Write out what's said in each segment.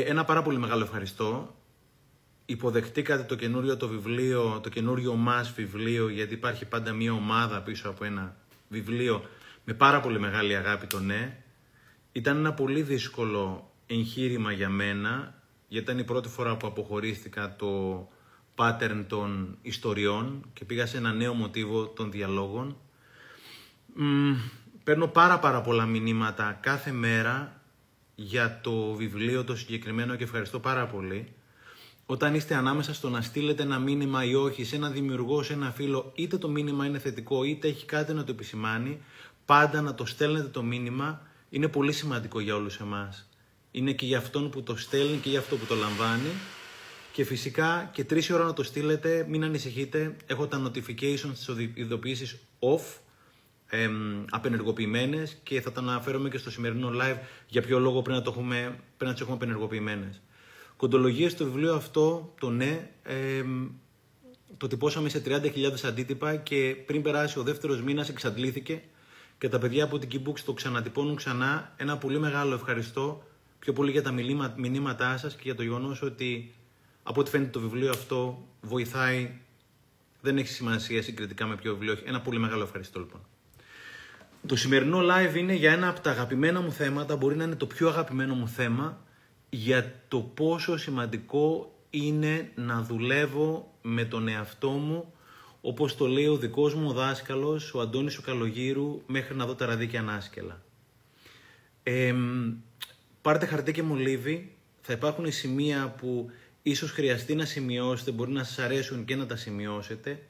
Ένα πάρα πολύ μεγάλο ευχαριστώ. Υποδεχτήκατε το καινούριο το βιβλίο, το καινούριο μας βιβλίο, γιατί υπάρχει πάντα μια ομάδα πίσω από ένα βιβλίο με πάρα πολύ μεγάλη αγάπη το ναι. Ήταν ένα πολύ δύσκολο εγχείρημα για μένα, γιατί ήταν η πρώτη φορά που αποχωρίστηκα το pattern των ιστοριών και πήγα σε ένα νέο μοτίβο των διαλόγων. Μ, παίρνω πάρα πάρα πολλά μηνύματα κάθε μέρα για το βιβλίο το συγκεκριμένο και ευχαριστώ πάρα πολύ. Όταν είστε ανάμεσα στο να στείλετε ένα μήνυμα ή όχι σε ένα δημιουργό, σε ένα φίλο, είτε το μήνυμα είναι θετικό είτε έχει κάτι να το επισημάνει, πάντα να το στέλνετε το μήνυμα είναι πολύ σημαντικό για όλους εμάς. Είναι και για αυτόν που το στέλνει και για αυτό που το λαμβάνει. Και φυσικά και τρεις ώρα να το στείλετε, μην ανησυχείτε, έχω τα notifications, τις ειδοποιήσεις off, εμ, απενεργοποιημένες και θα τα αναφέρομαι και στο σημερινό live για ποιο λόγο πρέπει να, το έχουμε, πρέπει να τις έχουμε απενεργοποιημένες. Κοντολογίες στο βιβλίο αυτό, το ναι, εμ, το τυπώσαμε σε 30.000 αντίτυπα και πριν περάσει ο δεύτερος μήνας εξαντλήθηκε και τα παιδιά από την Keybooks το ξανατυπώνουν ξανά. Ένα πολύ μεγάλο ευχαριστώ πιο πολύ για τα μηνύματά σας και για το γεγονός ότι από ό,τι φαίνεται το βιβλίο αυτό βοηθάει, δεν έχει σημασία συγκριτικά με ποιο βιβλίο έχει. Ένα πολύ μεγάλο ευχαριστώ λοιπόν. Το σημερινό live είναι για ένα από τα αγαπημένα μου θέματα, μπορεί να είναι το πιο αγαπημένο μου θέμα, για το πόσο σημαντικό είναι να δουλεύω με τον εαυτό μου, όπως το λέει ο δικός μου δάσκαλος, ο Αντώνης ο Καλογύρου, μέχρι να δω τα ραδίκια ανάσκελα. Ε, πάρτε χαρτί και μολύβι, θα υπάρχουν σημεία που ίσως χρειαστεί να σημειώσετε, μπορεί να σας αρέσουν και να τα σημειώσετε.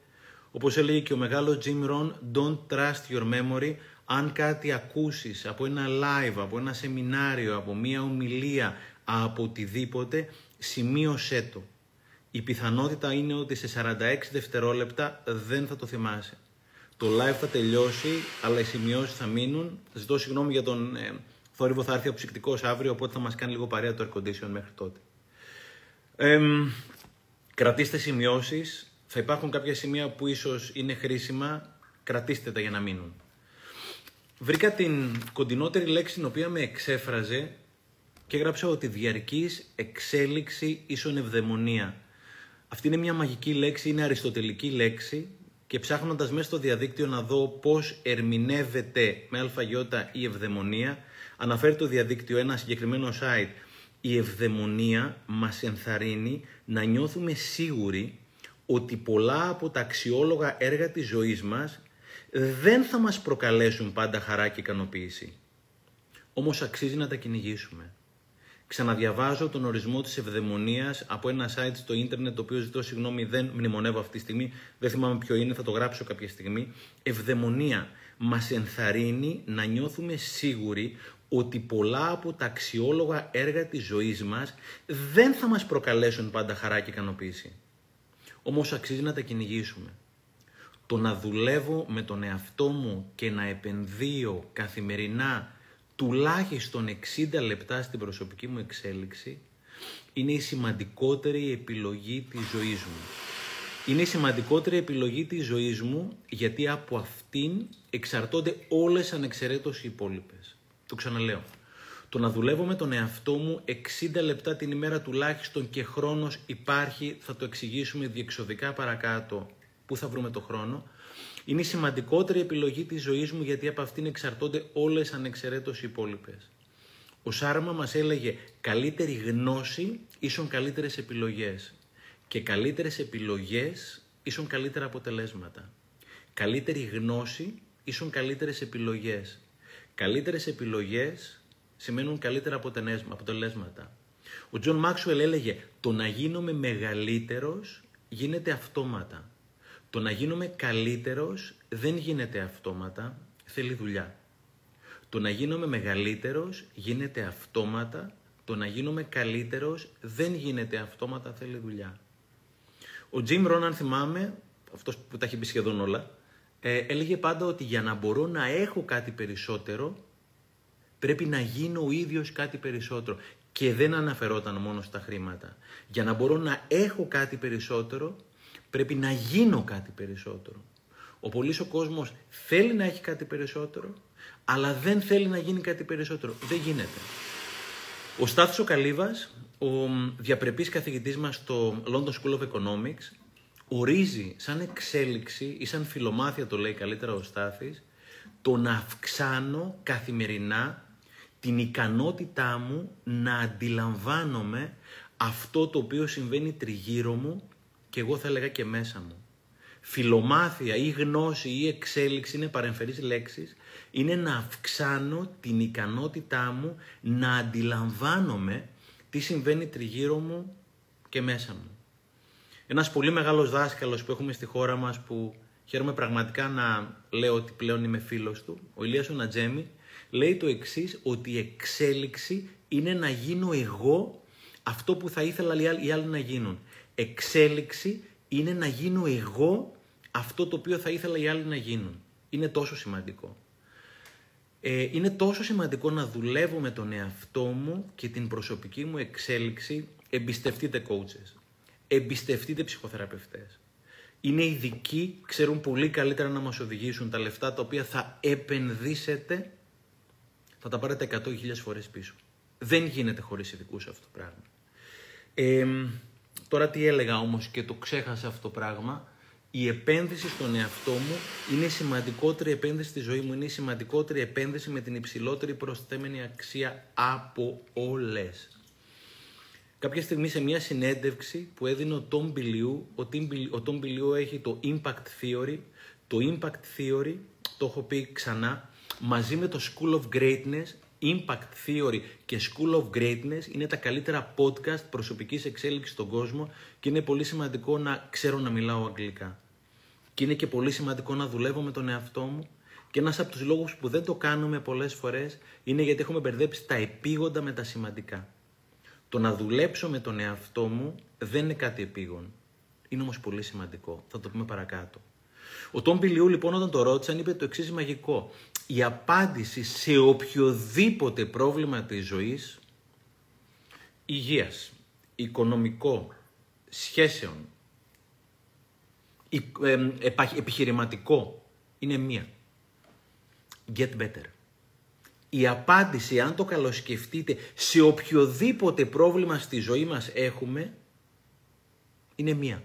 Όπως έλεγε και ο μεγάλος Jim Rohn, don't trust your memory, αν κάτι ακούσεις από ένα live, από ένα σεμινάριο, από μια ομιλία, από οτιδήποτε, σημείωσέ το. Η πιθανότητα είναι ότι σε 46 δευτερόλεπτα δεν θα το θυμάσαι. Το live θα τελειώσει, αλλά οι σημειώσεις θα μείνουν. Ζητώ συγγνώμη για τον ε, θόρυβο, θα έρθει ο ψυκτικός αύριο, οπότε θα μας κάνει λίγο παρέα το air condition μέχρι τότε. Ε, κρατήστε σημειώσεις. Θα υπάρχουν κάποια σημεία που ίσως είναι χρήσιμα. Κρατήστε τα για να μείνουν. Βρήκα την κοντινότερη λέξη την οποία με εξέφραζε και έγραψα ότι διαρκής εξέλιξη ίσον ευδαιμονία. Αυτή είναι μια μαγική λέξη, είναι αριστοτελική λέξη και ψάχνοντας μέσα στο διαδίκτυο να δω πώς ερμηνεύεται με αλφαγιώτα η ευδαιμονία, αναφέρει το διαδίκτυο ένα συγκεκριμένο site. Η ευδαιμονία μας ενθαρρύνει να νιώθουμε σίγουροι ότι πολλά από τα αξιόλογα έργα της ζωής μας δεν θα μας προκαλέσουν πάντα χαρά και ικανοποίηση. Όμως αξίζει να τα κυνηγήσουμε. Ξαναδιαβάζω τον ορισμό της ευδαιμονίας από ένα site στο ίντερνετ, το οποίο ζητώ συγγνώμη δεν μνημονεύω αυτή τη στιγμή, δεν θυμάμαι ποιο είναι, θα το γράψω κάποια στιγμή. Ευδαιμονία μας ενθαρρύνει να νιώθουμε σίγουροι ότι πολλά από τα αξιόλογα έργα της ζωής μας δεν θα μας προκαλέσουν πάντα χαρά και ικανοποίηση. Όμως αξίζει να τα κυνηγήσουμε. Το να δουλεύω με τον εαυτό μου και να επενδύω καθημερινά τουλάχιστον 60 λεπτά στην προσωπική μου εξέλιξη είναι η σημαντικότερη επιλογή της ζωής μου. Είναι η σημαντικότερη επιλογή της ζωής μου γιατί από αυτήν εξαρτώνται όλες ανεξαιρέτως οι υπόλοιπες. Το ξαναλέω. Το να δουλεύω με τον εαυτό μου 60 λεπτά την ημέρα τουλάχιστον και χρόνος υπάρχει, θα το εξηγήσουμε διεξοδικά παρακάτω πού θα βρούμε το χρόνο, είναι η σημαντικότερη επιλογή της ζωής μου γιατί από αυτήν εξαρτώνται όλες ανεξαιρέτως οι υπόλοιπες. Ο Σάρμα μας έλεγε καλύτερη γνώση ίσον καλύτερες επιλογές και καλύτερες επιλογές ίσον καλύτερα αποτελέσματα. Καλύτερη γνώση ίσον καλύτερες επιλογές. Καλύτερες επιλογές σημαίνουν καλύτερα αποτελέσματα. Ο Τζον Μάξουελ έλεγε το να γίνομαι μεγαλύτερος γίνεται αυτόματα. Το να γίνομαι καλύτερος δεν γίνεται αυτόματα, θέλει δουλειά. Το να γίνομαι μεγαλύτερος γίνεται αυτόματα, το να γίνομαι καλύτερος δεν γίνεται αυτόματα, θέλει δουλειά. Ο Jim Rohn, αν θυμάμαι, αυτός που τα έχει πει σχεδόν όλα, ε, έλεγε πάντα ότι για να μπορώ να έχω κάτι περισσότερο, πρέπει να γίνω ο ίδιος κάτι περισσότερο. Και δεν αναφερόταν μόνο στα χρήματα. Για να μπορώ να έχω κάτι περισσότερο, Πρέπει να γίνω κάτι περισσότερο. Ο πολύς ο κόσμος θέλει να έχει κάτι περισσότερο, αλλά δεν θέλει να γίνει κάτι περισσότερο. Δεν γίνεται. Ο Στάθος ο Καλύβας, ο διαπρεπής καθηγητής μας στο London School of Economics, ορίζει σαν εξέλιξη ή σαν φιλομάθεια το λέει καλύτερα ο Στάθης, το να αυξάνω καθημερινά την ικανότητά μου να αντιλαμβάνομαι αυτό το οποίο συμβαίνει τριγύρω μου και εγώ θα έλεγα και μέσα μου. Φιλομάθεια ή γνώση ή εξέλιξη είναι παρεμφερείς λέξεις, είναι να αυξάνω την ικανότητά μου να αντιλαμβάνομαι τι συμβαίνει τριγύρω μου και μέσα μου. Ένας πολύ μεγάλος δάσκαλος που έχουμε στη χώρα μας που χαίρομαι πραγματικά να λέω ότι πλέον είμαι φίλος του, ο Ηλίας ο Νατζέμι, λέει το εξής, ότι η εξέλιξη είναι να γίνω εγώ αυτό που θα ήθελα οι άλλοι να γίνουν. Εξέλιξη είναι να γίνω εγώ αυτό το οποίο θα ήθελα οι άλλοι να γίνουν. Είναι τόσο σημαντικό. Ε, είναι τόσο σημαντικό να δουλεύω με τον εαυτό μου και την προσωπική μου εξέλιξη. Εμπιστευτείτε coaches. Εμπιστευτείτε ψυχοθεραπευτές. Είναι ειδικοί, ξέρουν πολύ καλύτερα να μας οδηγήσουν τα λεφτά τα οποία θα επενδύσετε, θα τα πάρετε 100.000 φορές πίσω. Δεν γίνεται χωρίς ειδικούς αυτό το πράγμα. Ε, τώρα τι έλεγα όμως και το ξέχασα αυτό το πράγμα η επένδυση στον εαυτό μου είναι η σημαντικότερη επένδυση στη ζωή μου. Είναι η σημαντικότερη επένδυση με την υψηλότερη προσθέμενη αξία από όλες. Κάποια στιγμή σε μια συνέντευξη που έδινε ο Τόμ Μπιλιού, ο Τόμ Μπιλιού έχει το Impact Theory. Το Impact Theory, το έχω πει ξανά, μαζί με το School of Greatness, Impact Theory και School of Greatness είναι τα καλύτερα podcast προσωπικής εξέλιξης στον κόσμο και είναι πολύ σημαντικό να ξέρω να μιλάω αγγλικά. Και είναι και πολύ σημαντικό να δουλεύω με τον εαυτό μου. Και ένας από τους λόγους που δεν το κάνουμε πολλές φορές είναι γιατί έχουμε μπερδέψει τα επίγοντα με τα σημαντικά. Το να δουλέψω με τον εαυτό μου δεν είναι κάτι επίγον. Είναι όμως πολύ σημαντικό. Θα το πούμε παρακάτω. Ο Τόμ Πιλιού λοιπόν όταν το ρώτησαν είπε το εξής μαγικό. Η απάντηση σε οποιοδήποτε πρόβλημα της ζωής, υγείας, οικονομικό, σχέσεων, επιχειρηματικό είναι μία. Get better. Η απάντηση, αν το καλοσκεφτείτε, σε οποιοδήποτε πρόβλημα στη ζωή μας έχουμε, είναι μία.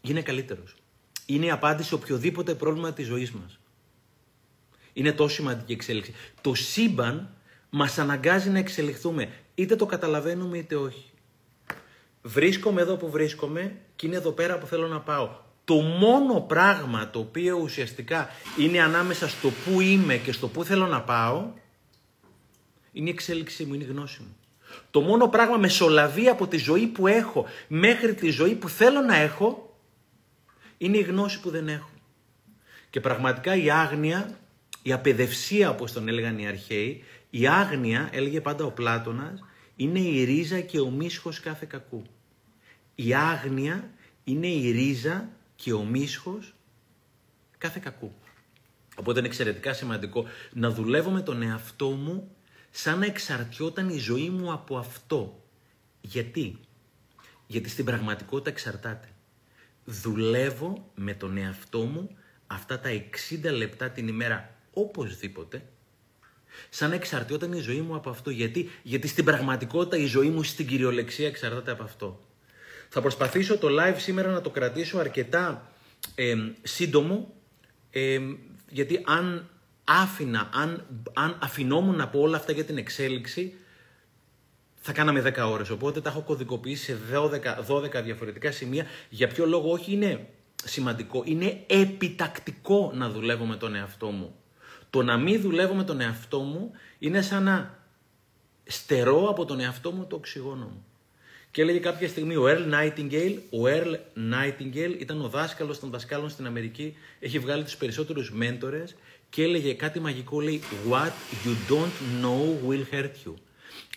Είναι καλύτερος. Είναι η απάντηση σε οποιοδήποτε πρόβλημα της ζωής μας. Είναι τόσο σημαντική εξέλιξη. Το σύμπαν μας αναγκάζει να εξελιχθούμε. Είτε το καταλαβαίνουμε είτε όχι. Βρίσκομαι εδώ που βρίσκομαι και είναι εδώ πέρα που θέλω να πάω. Το μόνο πράγμα το οποίο ουσιαστικά είναι ανάμεσα στο που είμαι και στο που θέλω να πάω είναι η εξέλιξή μου, είναι η γνώση μου. Το μόνο πράγμα μεσολαβεί από τη ζωή που έχω μέχρι τη ζωή που θέλω να έχω είναι η γνώση που δεν έχω. Και πραγματικά η άγνοια, η απεδευσία όπως τον έλεγαν οι αρχαίοι, η άγνοια, έλεγε πάντα ο Πλάτωνας, είναι η ρίζα και ο μίσχος κάθε κακού. Η άγνοια είναι η ρίζα και ο μίσχος κάθε κακού. Οπότε είναι εξαιρετικά σημαντικό να δουλεύω με τον εαυτό μου σαν να εξαρτιόταν η ζωή μου από αυτό. Γιατί; Γιατί στην πραγματικότητα εξαρτάται. Δουλεύω με τον εαυτό μου αυτά τα 60 λεπτά την ημέρα οπωσδήποτε σαν να εξαρτιόταν η ζωή μου από αυτό. Γιατί, Γιατί στην πραγματικότητα η ζωή μου στην κυριολεξία εξαρτάται από αυτό. Θα προσπαθήσω το live σήμερα να το κρατήσω αρκετά ε, σύντομο, ε, γιατί αν άφηνα, αν, αν αφινόμουν από όλα αυτά για την εξέλιξη, θα κάναμε 10 ώρες. Οπότε τα έχω κωδικοποιήσει σε 12, 12 διαφορετικά σημεία. Για ποιο λόγο όχι είναι σημαντικό, είναι επιτακτικό να δουλεύω με τον εαυτό μου. Το να μην δουλεύω με τον εαυτό μου είναι σαν να στερώ από τον εαυτό μου το οξυγόνο μου. Και έλεγε κάποια στιγμή ο Earl Nightingale, ο Earl Nightingale ήταν ο δάσκαλος των δασκάλων στην Αμερική, έχει βγάλει τους περισσότερους μέντορες και έλεγε κάτι μαγικό, λέει «What you don't know will hurt you».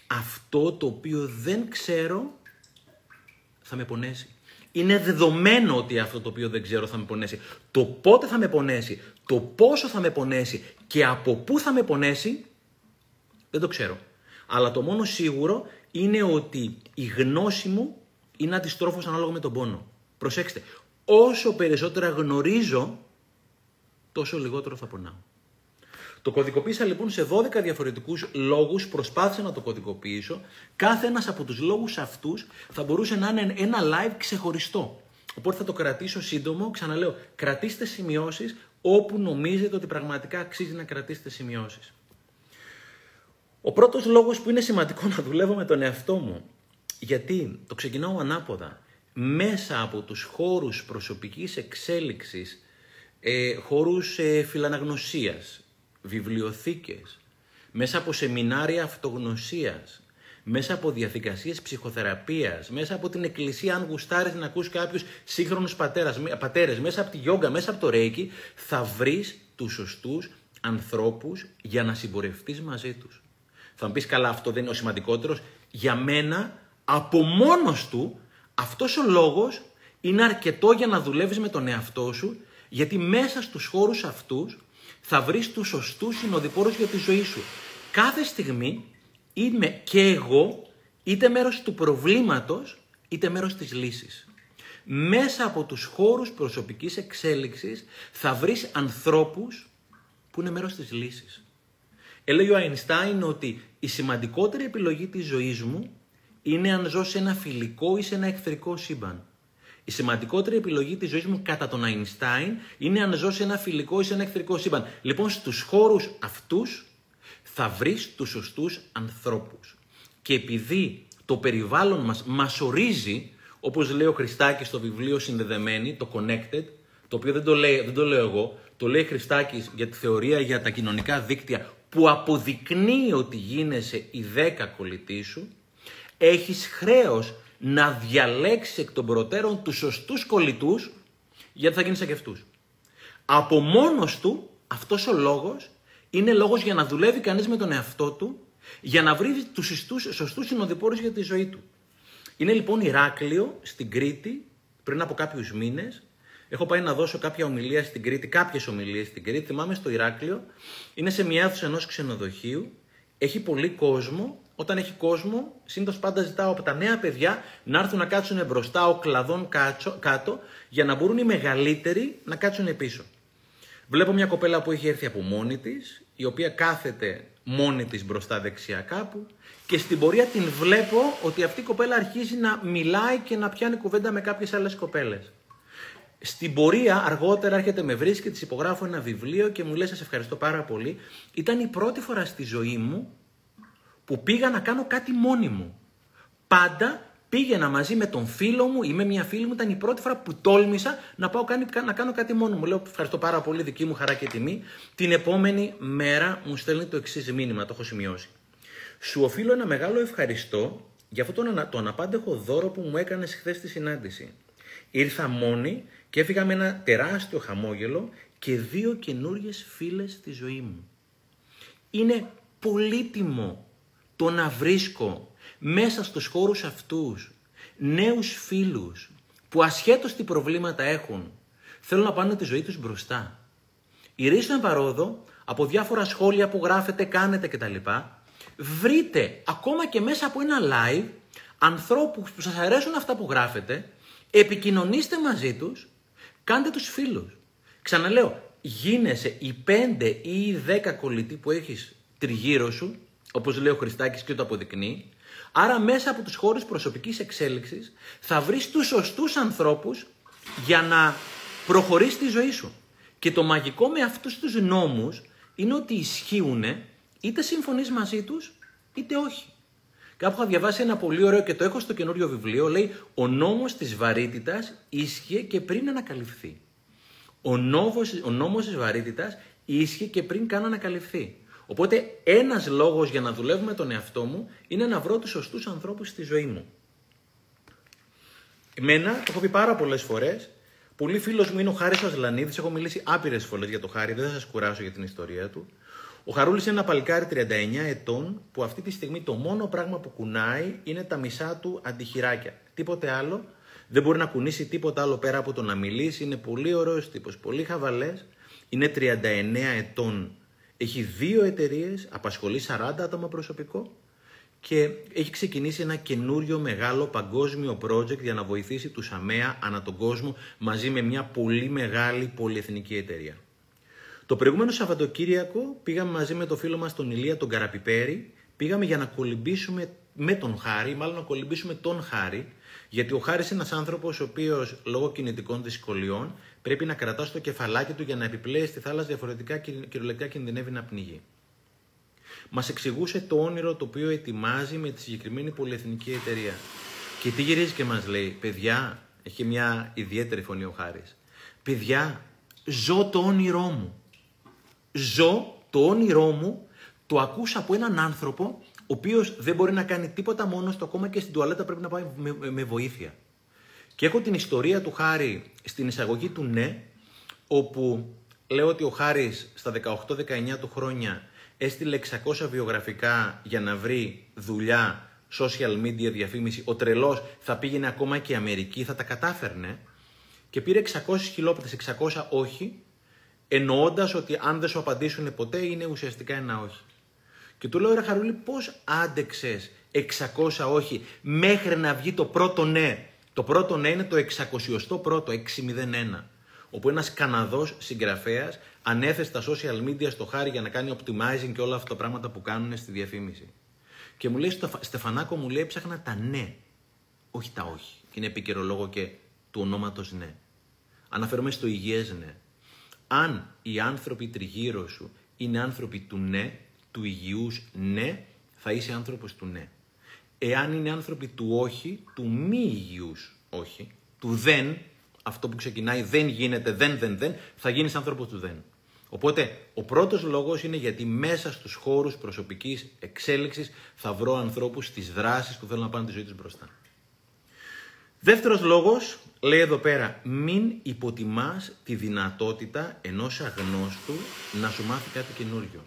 Αυτό το οποίο δεν ξέρω θα με πονέσει. Είναι δεδομένο ότι αυτό το οποίο δεν ξέρω θα με πονέσει. Το πότε θα με πονέσει, το πόσο θα με πονέσει και από πού θα με πονέσει, δεν το ξέρω. Αλλά το μόνο σίγουρο είναι ότι η γνώση μου είναι αντιστρόφως ανάλογα με τον πόνο. Προσέξτε, όσο περισσότερα γνωρίζω, τόσο λιγότερο θα πονάω. Το κωδικοποίησα λοιπόν σε 12 διαφορετικούς λόγους, προσπάθησα να το κωδικοποιήσω. Κάθε ένας από τους λόγους αυτούς θα μπορούσε να είναι ένα live ξεχωριστό. Οπότε θα το κρατήσω σύντομο, ξαναλέω, κρατήστε σημειώσεις όπου νομίζετε ότι πραγματικά αξίζει να κρατήσετε σημειώσεις. Ο πρώτος λόγος που είναι σημαντικό να δουλεύω με τον εαυτό μου, γιατί το ξεκινάω ανάποδα, μέσα από τους χώρους προσωπικής εξέλιξης, ε, χώρους ε, φιλαναγνωσίας, βιβλιοθήκες, μέσα από σεμινάρια αυτογνωσίας, μέσα από διαδικασίες ψυχοθεραπείας, μέσα από την εκκλησία, αν γουστάρεις να ακούς κάποιους σύγχρονους πατέρας, πατέρες, μέσα από τη γιόγκα, μέσα από το ρέικι, θα βρεις τους σωστούς ανθρώπους για να συμπορευτείς μαζί τους. Θα μου πεις καλά αυτό δεν είναι ο σημαντικότερος. Για μένα από μόνος του αυτός ο λόγος είναι αρκετό για να δουλεύεις με τον εαυτό σου γιατί μέσα στους χώρους αυτούς θα βρεις τους σωστούς συνοδοιπόρους για τη ζωή σου. Κάθε στιγμή είμαι και εγώ είτε μέρος του προβλήματος είτε μέρος της λύσης. Μέσα από τους χώρους προσωπικής εξέλιξης θα βρεις ανθρώπους που είναι μέρος της λύσης. Έλεγε ο Αϊνστάιν ότι η σημαντικότερη επιλογή της ζωής μου είναι αν ζω σε ένα φιλικό ή σε ένα εχθρικό σύμπαν. Η σημαντικότερη επιλογή της ζωής μου κατά τον Αϊνστάιν είναι αν ζω σε ένα φιλικό ή σε ένα εχθρικό σύμπαν. Λοιπόν, στους χώρους αυτούς θα βρεις τους σωστούς ανθρώπους. Και επειδή το περιβάλλον μας μας ορίζει, όπως λέει ο Χριστάκης στο βιβλίο Συνδεδεμένη, το Connected, το οποίο δεν το, λέει, δεν το λέω εγώ, το λέει Χριστάκης για τη θεωρία για τα κοινωνικά δίκτυα που αποδεικνύει ότι γίνεσαι η δέκα κολλητή σου, έχεις χρέος να διαλέξεις εκ των προτέρων τους σωστούς κολλητούς γιατί θα γίνεις σαν και αυτούς. Από μόνος του αυτός ο λόγος είναι λόγος για να δουλεύει κανείς με τον εαυτό του για να βρει τους σωστούς, σωστούς συνοδοιπόρους για τη ζωή του. Είναι λοιπόν Ηράκλειο στην Κρήτη πριν από κάποιους μήνες Έχω πάει να δώσω κάποια ομιλία στην Κρήτη, κάποιες ομιλίες στην Κρήτη. Θυμάμαι στο Ηράκλειο. Είναι σε μια αίθουσα ενός ξενοδοχείου. Έχει πολύ κόσμο. Όταν έχει κόσμο, συνήθως πάντα ζητάω από τα νέα παιδιά να έρθουν να κάτσουν μπροστά ο κλαδόν κάτω για να μπορούν οι μεγαλύτεροι να κάτσουν πίσω. Βλέπω μια κοπέλα που έχει έρθει από μόνη της, η οποία κάθεται μόνη της μπροστά δεξιά κάπου και στην πορεία την βλέπω ότι αυτή η κοπέλα αρχίζει να μιλάει και να πιάνει κουβέντα με κάποιες άλλες κοπέλες. Στην πορεία, αργότερα έρχεται με βρίσκει, της υπογράφω ένα βιβλίο και μου λέει: Σας ευχαριστώ πάρα πολύ. Ήταν η πρώτη φορά στη ζωή μου που πήγα να κάνω κάτι μόνη μου. Πάντα πήγαινα μαζί με τον φίλο μου ή με μια φίλη μου. Ήταν η πρώτη φορά που τόλμησα να πάω να κάνω κάτι μόνο μου. Λέω: Ευχαριστώ πάρα πολύ, δική μου χαρά και τιμή. Την επόμενη μέρα μου στέλνει το εξής μήνυμα, το έχω σημειώσει. Σου οφείλω ένα μεγάλο ευχαριστώ για αυτό το, το αναπάντεχο δώρο που μου έκανες χθες στη συνάντηση. Ήρθα μόνη και έφυγα με ένα τεράστιο χαμόγελο και δύο καινούριε φίλες στη ζωή μου. Είναι πολύτιμο το να βρίσκω μέσα στους χώρους αυτούς νέους φίλους που ασχέτως τι προβλήματα έχουν θέλουν να πάνε τη ζωή τους μπροστά. Ηρίστον παρόδο από διάφορα σχόλια που γράφετε, κάνετε κτλ. Βρείτε ακόμα και μέσα από ένα live ανθρώπους που σας αρέσουν αυτά που γράφετε, επικοινωνήστε μαζί τους Κάντε τους φίλους. Ξαναλέω, γίνεσαι οι πέντε ή οι δέκα κολλητοί που έχεις τριγύρω σου, όπως λέει ο Χριστάκης και το αποδεικνύει, άρα μέσα από τους χώρους προσωπικής εξέλιξης θα βρεις τους σωστούς ανθρώπους για να προχωρήσεις τη ζωή σου. Και το μαγικό με αυτούς τους νόμους είναι ότι ισχύουν είτε συμφωνείς μαζί τους είτε όχι. Κάπου είχα διαβάσει ένα πολύ ωραίο και το έχω στο καινούριο βιβλίο. Λέει: Ο νόμος της βαρύτητας ίσχυε και πριν ανακαλυφθεί. Ο νόμος, ο νόμος της βαρύτητας ίσχυε και πριν καν ανακαλυφθεί. Οπότε ένας λόγος για να δουλεύω με τον εαυτό μου είναι να βρω τους σωστούς ανθρώπους στη ζωή μου. Εμένα, το έχω πει πάρα πολλές φορές. Πολύ φίλος μου είναι ο Χάρης Ασλανίδη. Έχω μιλήσει άπειρες φορές για το Χάρη, δεν θα σας κουράσω για την ιστορία του. Ο Χαρούλης είναι ένα παλικάρι 39 ετών που αυτή τη στιγμή το μόνο πράγμα που κουνάει είναι τα μισά του αντιχειράκια. Τίποτε άλλο. Δεν μπορεί να κουνήσει τίποτα άλλο πέρα από το να μιλήσει. Είναι πολύ ωραίος τύπος, πολύ χαβαλές. Είναι 39 ετών. Έχει δύο εταιρείες, απασχολεί 40 άτομα προσωπικό και έχει ξεκινήσει ένα καινούριο μεγάλο παγκόσμιο project για να βοηθήσει τους ΑΜΕΑ ανά τον κόσμο μαζί με μια πολύ μεγάλη πολυεθνική εταιρεία. Το Το προηγούμενο Σαββατοκύριακο πήγαμε μαζί με το φίλο μας τον Ηλία τον Καραπιπέρη, πήγαμε για να κολυμπήσουμε με τον Χάρη, μάλλον να κολυμπήσουμε τον Χάρη, γιατί ο Χάρης είναι ένας άνθρωπος ο οποίος λόγω κινητικών δυσκολιών πρέπει να κρατάς στο κεφαλάκι του για να επιπλέεις στη θάλασσα διαφορετικά κυριολεκτικά κινδυνεύει να πνιγεί. Μας εξηγούσε το όνειρο το οποίο ετοιμάζει με τη συγκεκριμένη πολυεθνική εταιρεία. Και τι γυρίζει και μας λέει, παιδιά, έχει μια ιδιαίτερη φωνή ο Χάρης. Παιδιά, ζω το όνειρό μου. Ζω το όνειρό μου, το ακούσα από έναν άνθρωπο ο οποίος δεν μπορεί να κάνει τίποτα μόνο του, ακόμα και στην τουαλέτα πρέπει να πάει με, με βοήθεια. Και έχω την ιστορία του Χάρη στην εισαγωγή του ναι, όπου λέω ότι ο Χάρης στα 18-19 του χρόνια έστειλε 600 βιογραφικά για να βρει δουλειά, social media, διαφήμιση. Ο τρελός θα πήγαινε ακόμα και η Αμερική, θα τα κατάφερνε και πήρε 600 χιλόπιτες, 600 όχι, εννοώντας ότι αν δεν σου απαντήσουν ποτέ είναι ουσιαστικά ένα όχι. Και του λέω ρε Χαρούλη πώς άντεξες 600 όχι μέχρι να βγει το πρώτο ναι. Το πρώτο ναι είναι το 601ο, 601 όπου ένας Καναδός συγγραφέας ανέθεσε τα social media στο χάρι για να κάνει optimizing και όλα αυτά τα πράγματα που κάνουν στη διαφήμιση. Και μου λέει, Στεφανάκο μου λέει, ψάχνα τα ναι, όχι τα όχι. Και είναι επίκαιρο λόγο και του ονόματος ναι. Αναφέρομαι στο υγιές ναι. Αν οι άνθρωποι τριγύρω σου είναι άνθρωποι του ναι, του υγιούς ναι, θα είσαι άνθρωπος του ναι. Εάν είναι άνθρωποι του όχι, του μη υγιούς όχι, του δεν, αυτό που ξεκινάει δεν γίνεται, δεν, δεν, δεν, θα γίνεις άνθρωπος του δεν. Οπότε, ο πρώτος λόγος είναι γιατί μέσα στους χώρους προσωπικής εξέλιξης θα βρω ανθρώπους στις δράσεις που θέλουν να πάνε τη ζωή τους μπροστά. Δεύτερος λόγος, λέει εδώ πέρα, μην υποτιμάς τη δυνατότητα ενός αγνώστου να σου μάθει κάτι καινούριο.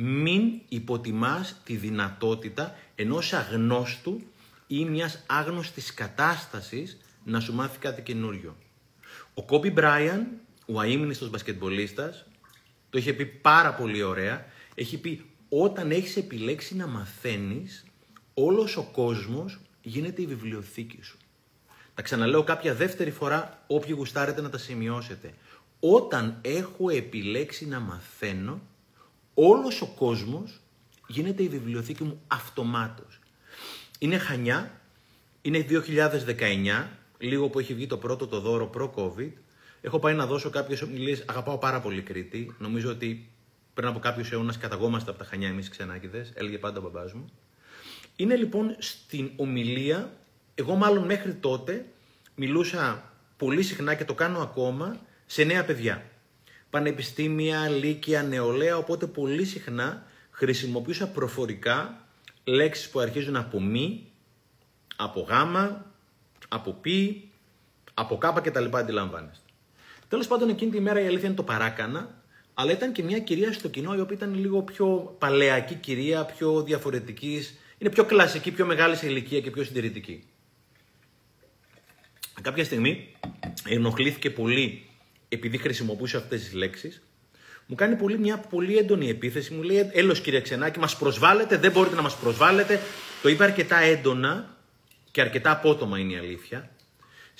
Μην υποτιμάς τη δυνατότητα ενός αγνώστου ή μιας άγνωστης κατάστασης να σου μάθει κάτι καινούριο. Ο Κόμπι Μπράιαν, ο αείμνηστος μπασκετμπολίστας, το είχε πει πάρα πολύ ωραία. Έχει πει όταν έχεις επιλέξει να μαθαίνεις, όλος ο κόσμος γίνεται η βιβλιοθήκη σου. Τα ξαναλέω κάποια δεύτερη φορά, όποιοι γουστάρετε να τα σημειώσετε. Όταν έχω επιλέξει να μαθαίνω, όλος ο κόσμος γίνεται η βιβλιοθήκη μου αυτομάτως. Είναι Χανιά, είναι 2019, λίγο που έχει βγει το πρώτο το δώρο προ-COVID, Έχω πάει να δώσω κάποιες ομιλίες. Αγαπάω πάρα πολύ Κρήτη. Νομίζω ότι πριν από κάποιους αιώνε καταγόμαστε από τα χανιά εμείς ξενάκιδε. Έλεγε πάντα ο μπαμπάς μου. Είναι λοιπόν στην ομιλία, εγώ μάλλον μέχρι τότε μιλούσα πολύ συχνά και το κάνω ακόμα σε νέα παιδιά. Πανεπιστήμια, λύκεια, νεολαία, οπότε πολύ συχνά χρησιμοποιούσα προφορικά λέξεις που αρχίζουν από μη, από γάμα, από πι, από κάπα κτλ. Αντιλαμβάνεστε. Τέλος πάντων, εκείνη τη μέρα η αλήθεια είναι το παράκανα, αλλά ήταν και μια κυρία στο κοινό η οποία ήταν λίγο πιο παλαιακή κυρία, πιο διαφορετικής, είναι πιο κλασική, πιο μεγάλη σε ηλικία και πιο συντηρητική. Κάποια στιγμή ενοχλήθηκε πολύ επειδή χρησιμοποιούσε αυτές τις λέξεις. Μου κάνει πολύ, μια πολύ έντονη επίθεση. Μου λέει: Έλος κύριε Ξενάκη, μας προσβάλλετε, δεν μπορείτε να μας προσβάλλετε. Το είπε αρκετά έντονα και αρκετά απότομα είναι η αλήθεια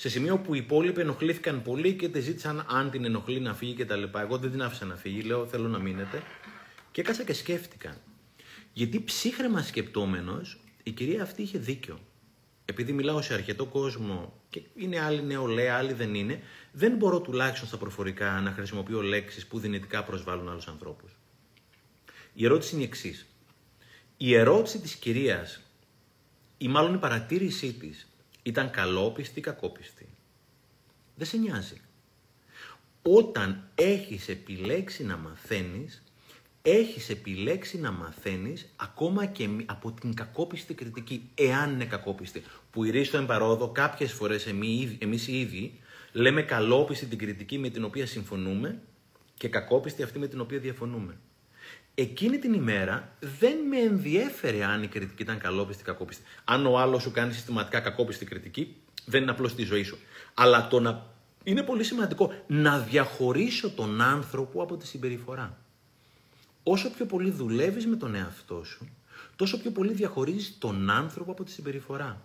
σε σημείο που οι υπόλοιποι ενοχλήθηκαν πολύ και τη ζήτησαν αν την ενοχλεί να φύγει κτλ. Εγώ δεν την άφησα να φύγει, λέω θέλω να μείνετε. Και έκασα και σκέφτηκα. Γιατί ψύχρεμα σκεπτόμενος, η κυρία αυτή είχε δίκιο. Επειδή μιλάω σε αρκετό κόσμο και είναι άλλοι νεολαία, άλλοι δεν είναι, δεν μπορώ τουλάχιστον στα προφορικά να χρησιμοποιώ λέξεις που δυνητικά προσβάλλουν άλλους ανθρώπους. Η ερώτηση είναι η εξής. Η ερώτηση της κυρίας, ή μάλλον η παρατήρησή της, ήταν καλόπιστη ή κακόπιστη; Δεν σε νοιάζει. Όταν έχεις επιλέξει να μαθαίνεις, έχεις επιλέξει να μαθαίνεις ακόμα και από την κακόπιστη κριτική, εάν είναι κακόπιστη. Που η Ρίστο εμπαρόδο κάποιες φορές εμείς οι ίδιοι λέμε καλόπιστη την κριτική με την οποία συμφωνούμε και κακόπιστη αυτή με την οποία διαφωνούμε. Εκείνη την ημέρα δεν με ενδιέφερε αν η κριτική ήταν καλόπιστη ή κακόπιστη. Αν ο άλλος σου κάνει συστηματικά κακόπιστη κριτική, δεν είναι απλώς στη ζωή σου. Αλλά το να. Είναι πολύ σημαντικό να διαχωρίσω τον άνθρωπο από τη συμπεριφορά. Όσο πιο πολύ δουλεύεις με τον εαυτό σου, τόσο πιο πολύ διαχωρίζεις τον άνθρωπο από τη συμπεριφορά.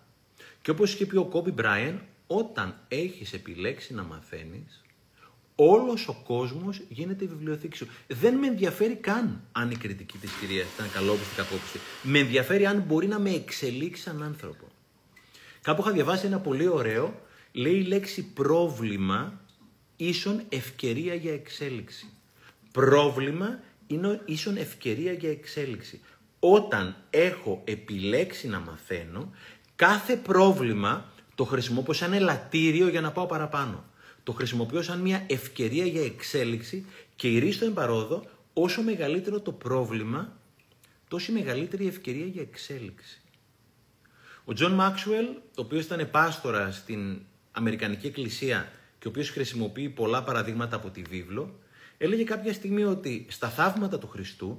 Και όπως είχε πει ο Κόμπι Μπράιν, όταν έχεις επιλέξει να μαθαίνεις, Όλος ο κόσμος γίνεται η βιβλιοθήκη σου. Δεν με ενδιαφέρει καν αν η κριτική της κυρίας ήταν καλόπιστη ή κακόπιστη. Με ενδιαφέρει αν μπορεί να με εξελίξει σαν άνθρωπο. Κάπου είχα διαβάσει ένα πολύ ωραίο, λέει η λέξη πρόβλημα ίσον ευκαιρία για εξέλιξη. Πρόβλημα είναι ίσον ευκαιρία για εξέλιξη. Όταν έχω επιλέξει να μαθαίνω, κάθε πρόβλημα το χρησιμοποιώ σαν ελατήριο για να πάω παραπάνω. Το χρησιμοποιώ σαν μια ευκαιρία για εξέλιξη και ειρήσθω εν παρόδω, όσο μεγαλύτερο το πρόβλημα, τόσο μεγαλύτερη η ευκαιρία για εξέλιξη. Ο Τζον Μάξουελ, ο οποίος ήταν πάστορας στην Αμερικανική Εκκλησία και ο οποίος χρησιμοποιεί πολλά παραδείγματα από τη βίβλο, έλεγε κάποια στιγμή ότι στα θαύματα του Χριστού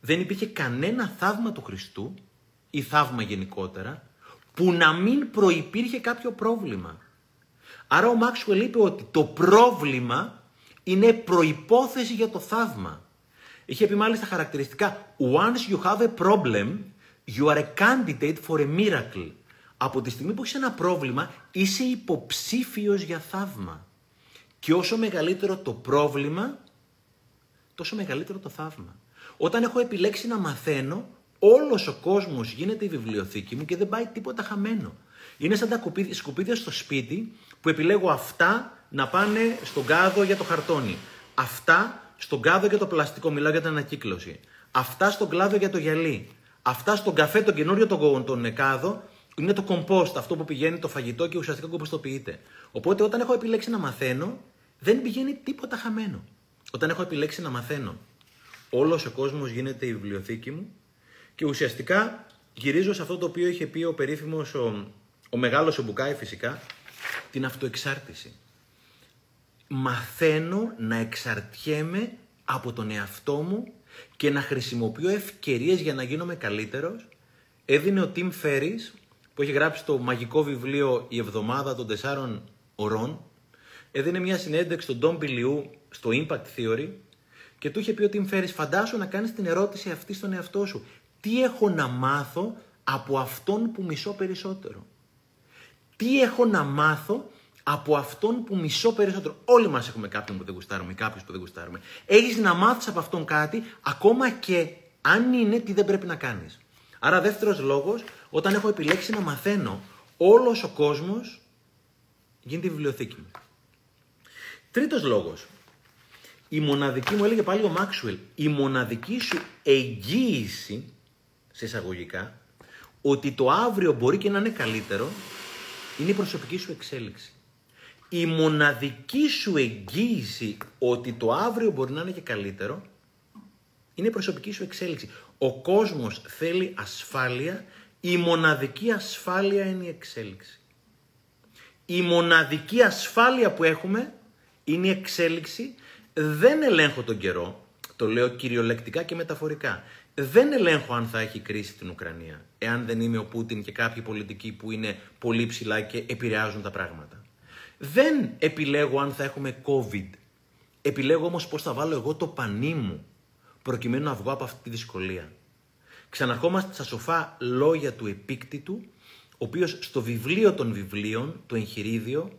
δεν υπήρχε κανένα θαύμα του Χριστού ή θαύμα γενικότερα που να μην προϋπήρχε κάποιο πρόβλημα. Άρα ο Μάξουελ είπε ότι το πρόβλημα είναι προϋπόθεση για το θαύμα. Είχε πει μάλιστα χαρακτηριστικά «Once you have a problem, you are a candidate for a miracle». Από τη στιγμή που έχεις ένα πρόβλημα, είσαι υποψήφιος για θαύμα. Και όσο μεγαλύτερο το πρόβλημα, τόσο μεγαλύτερο το θαύμα. Όταν έχω επιλέξει να μαθαίνω, όλος ο κόσμος γίνεται η βιβλιοθήκη μου και δεν πάει τίποτα χαμένο. Είναι σαν τα σκουπίδια στο σπίτι που επιλέγω αυτά να πάνε στον κάδο για το χαρτόνι. Αυτά στον κάδο για το πλαστικό, μιλάω για την ανακύκλωση. Αυτά στον κλάδο για το γυαλί. Αυτά στον καφέ, τον καινούριο τον, τον κάδο, είναι το κομπόστ, αυτό που πηγαίνει το φαγητό και ουσιαστικά κομποστοποιείται. Οπότε όταν έχω επιλέξει να μαθαίνω, δεν πηγαίνει τίποτα χαμένο. Όταν έχω επιλέξει να μαθαίνω, όλος ο κόσμος γίνεται η βιβλιοθήκη μου και ουσιαστικά γυρίζω σε αυτό το οποίο είχε πει ο περίφημος, ο, ο μεγάλος ο Μπουκάη φυσικά, την αυτοεξάρτηση. Μαθαίνω να εξαρτιέμαι από τον εαυτό μου και να χρησιμοποιώ ευκαιρίες για να γίνομαι καλύτερος. Έδινε ο Τιμ Ferris, που έχει γράψει το μαγικό βιβλίο «Η εβδομάδα των τεσσάρων ωρών», έδινε μια συνέντευξη στον Ντόμ Πιλιού στο Impact Theory και του είχε πει ότι Ferris φαντάσου να κάνεις την ερώτηση αυτή στον εαυτό σου. Τι έχω να μάθω από αυτόν που μισώ περισσότερο; Τι έχω να μάθω από αυτόν που μισώ περισσότερο; Όλοι μας έχουμε κάποιον που δεν γουστάρουμε, κάποιους που δεν γουστάρουμε. Έχεις να μάθεις από αυτόν κάτι, ακόμα και αν είναι τι δεν πρέπει να κάνεις. Άρα δεύτερος λόγος, όταν έχω επιλέξει να μαθαίνω, όλος ο κόσμος γίνεται η βιβλιοθήκη μου. Τρίτος λόγος, η μοναδική, μου έλεγε πάλι ο Μάξουελ, η μοναδική σου εγγύηση, σε εισαγωγικά, ότι το αύριο μπορεί και να είναι καλύτερο, είναι η προσωπική σου εξέλιξη. Η μοναδική σου εγγύηση ότι το αύριο μπορεί να είναι και καλύτερο, είναι η προσωπική σου εξέλιξη. Ο κόσμος θέλει ασφάλεια, η μοναδική ασφάλεια είναι η εξέλιξη. Η μοναδική ασφάλεια που έχουμε είναι η εξέλιξη δεν ελέγχω τον καιρό, το λέω κυριολεκτικά και μεταφορικά. Δεν ελέγχω αν θα έχει κρίση την Ουκρανία, εάν δεν είμαι ο Πούτιν και κάποιοι πολιτικοί που είναι πολύ ψηλά και επηρεάζουν τα πράγματα. Δεν επιλέγω αν θα έχουμε COVID. Επιλέγω όμως πώς θα βάλω εγώ το πανί μου, προκειμένου να βγω από αυτή τη δυσκολία. Ξαναρχόμαστε στα σοφά λόγια του επίκτητου, ο οποίος στο βιβλίο των βιβλίων, το εγχειρίδιο,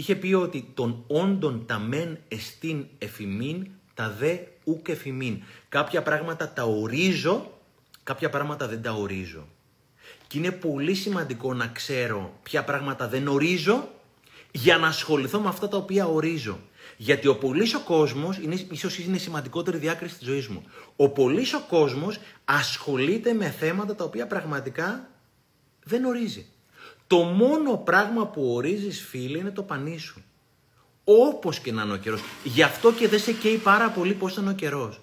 είχε πει ότι τον όντων τα μεν εστίν εφημίν, τα δε ουκ εφημίν. Κάποια πράγματα τα ορίζω, κάποια πράγματα δεν τα ορίζω. Και είναι πολύ σημαντικό να ξέρω ποια πράγματα δεν ορίζω για να ασχοληθώ με αυτά τα οποία ορίζω. Γιατί ο πολύς ο κόσμος, ίσως είναι η σημαντικότερη διάκριση της ζωής μου. Ο πολύς ο κόσμος ασχολείται με θέματα τα οποία πραγματικά δεν ορίζει. Το μόνο πράγμα που ορίζεις φίλε είναι το πανί σου. Όπως και να είναι ο καιρός. Γι' αυτό και δεν σε καίει πάρα πολύ πώς είναι ο καιρός.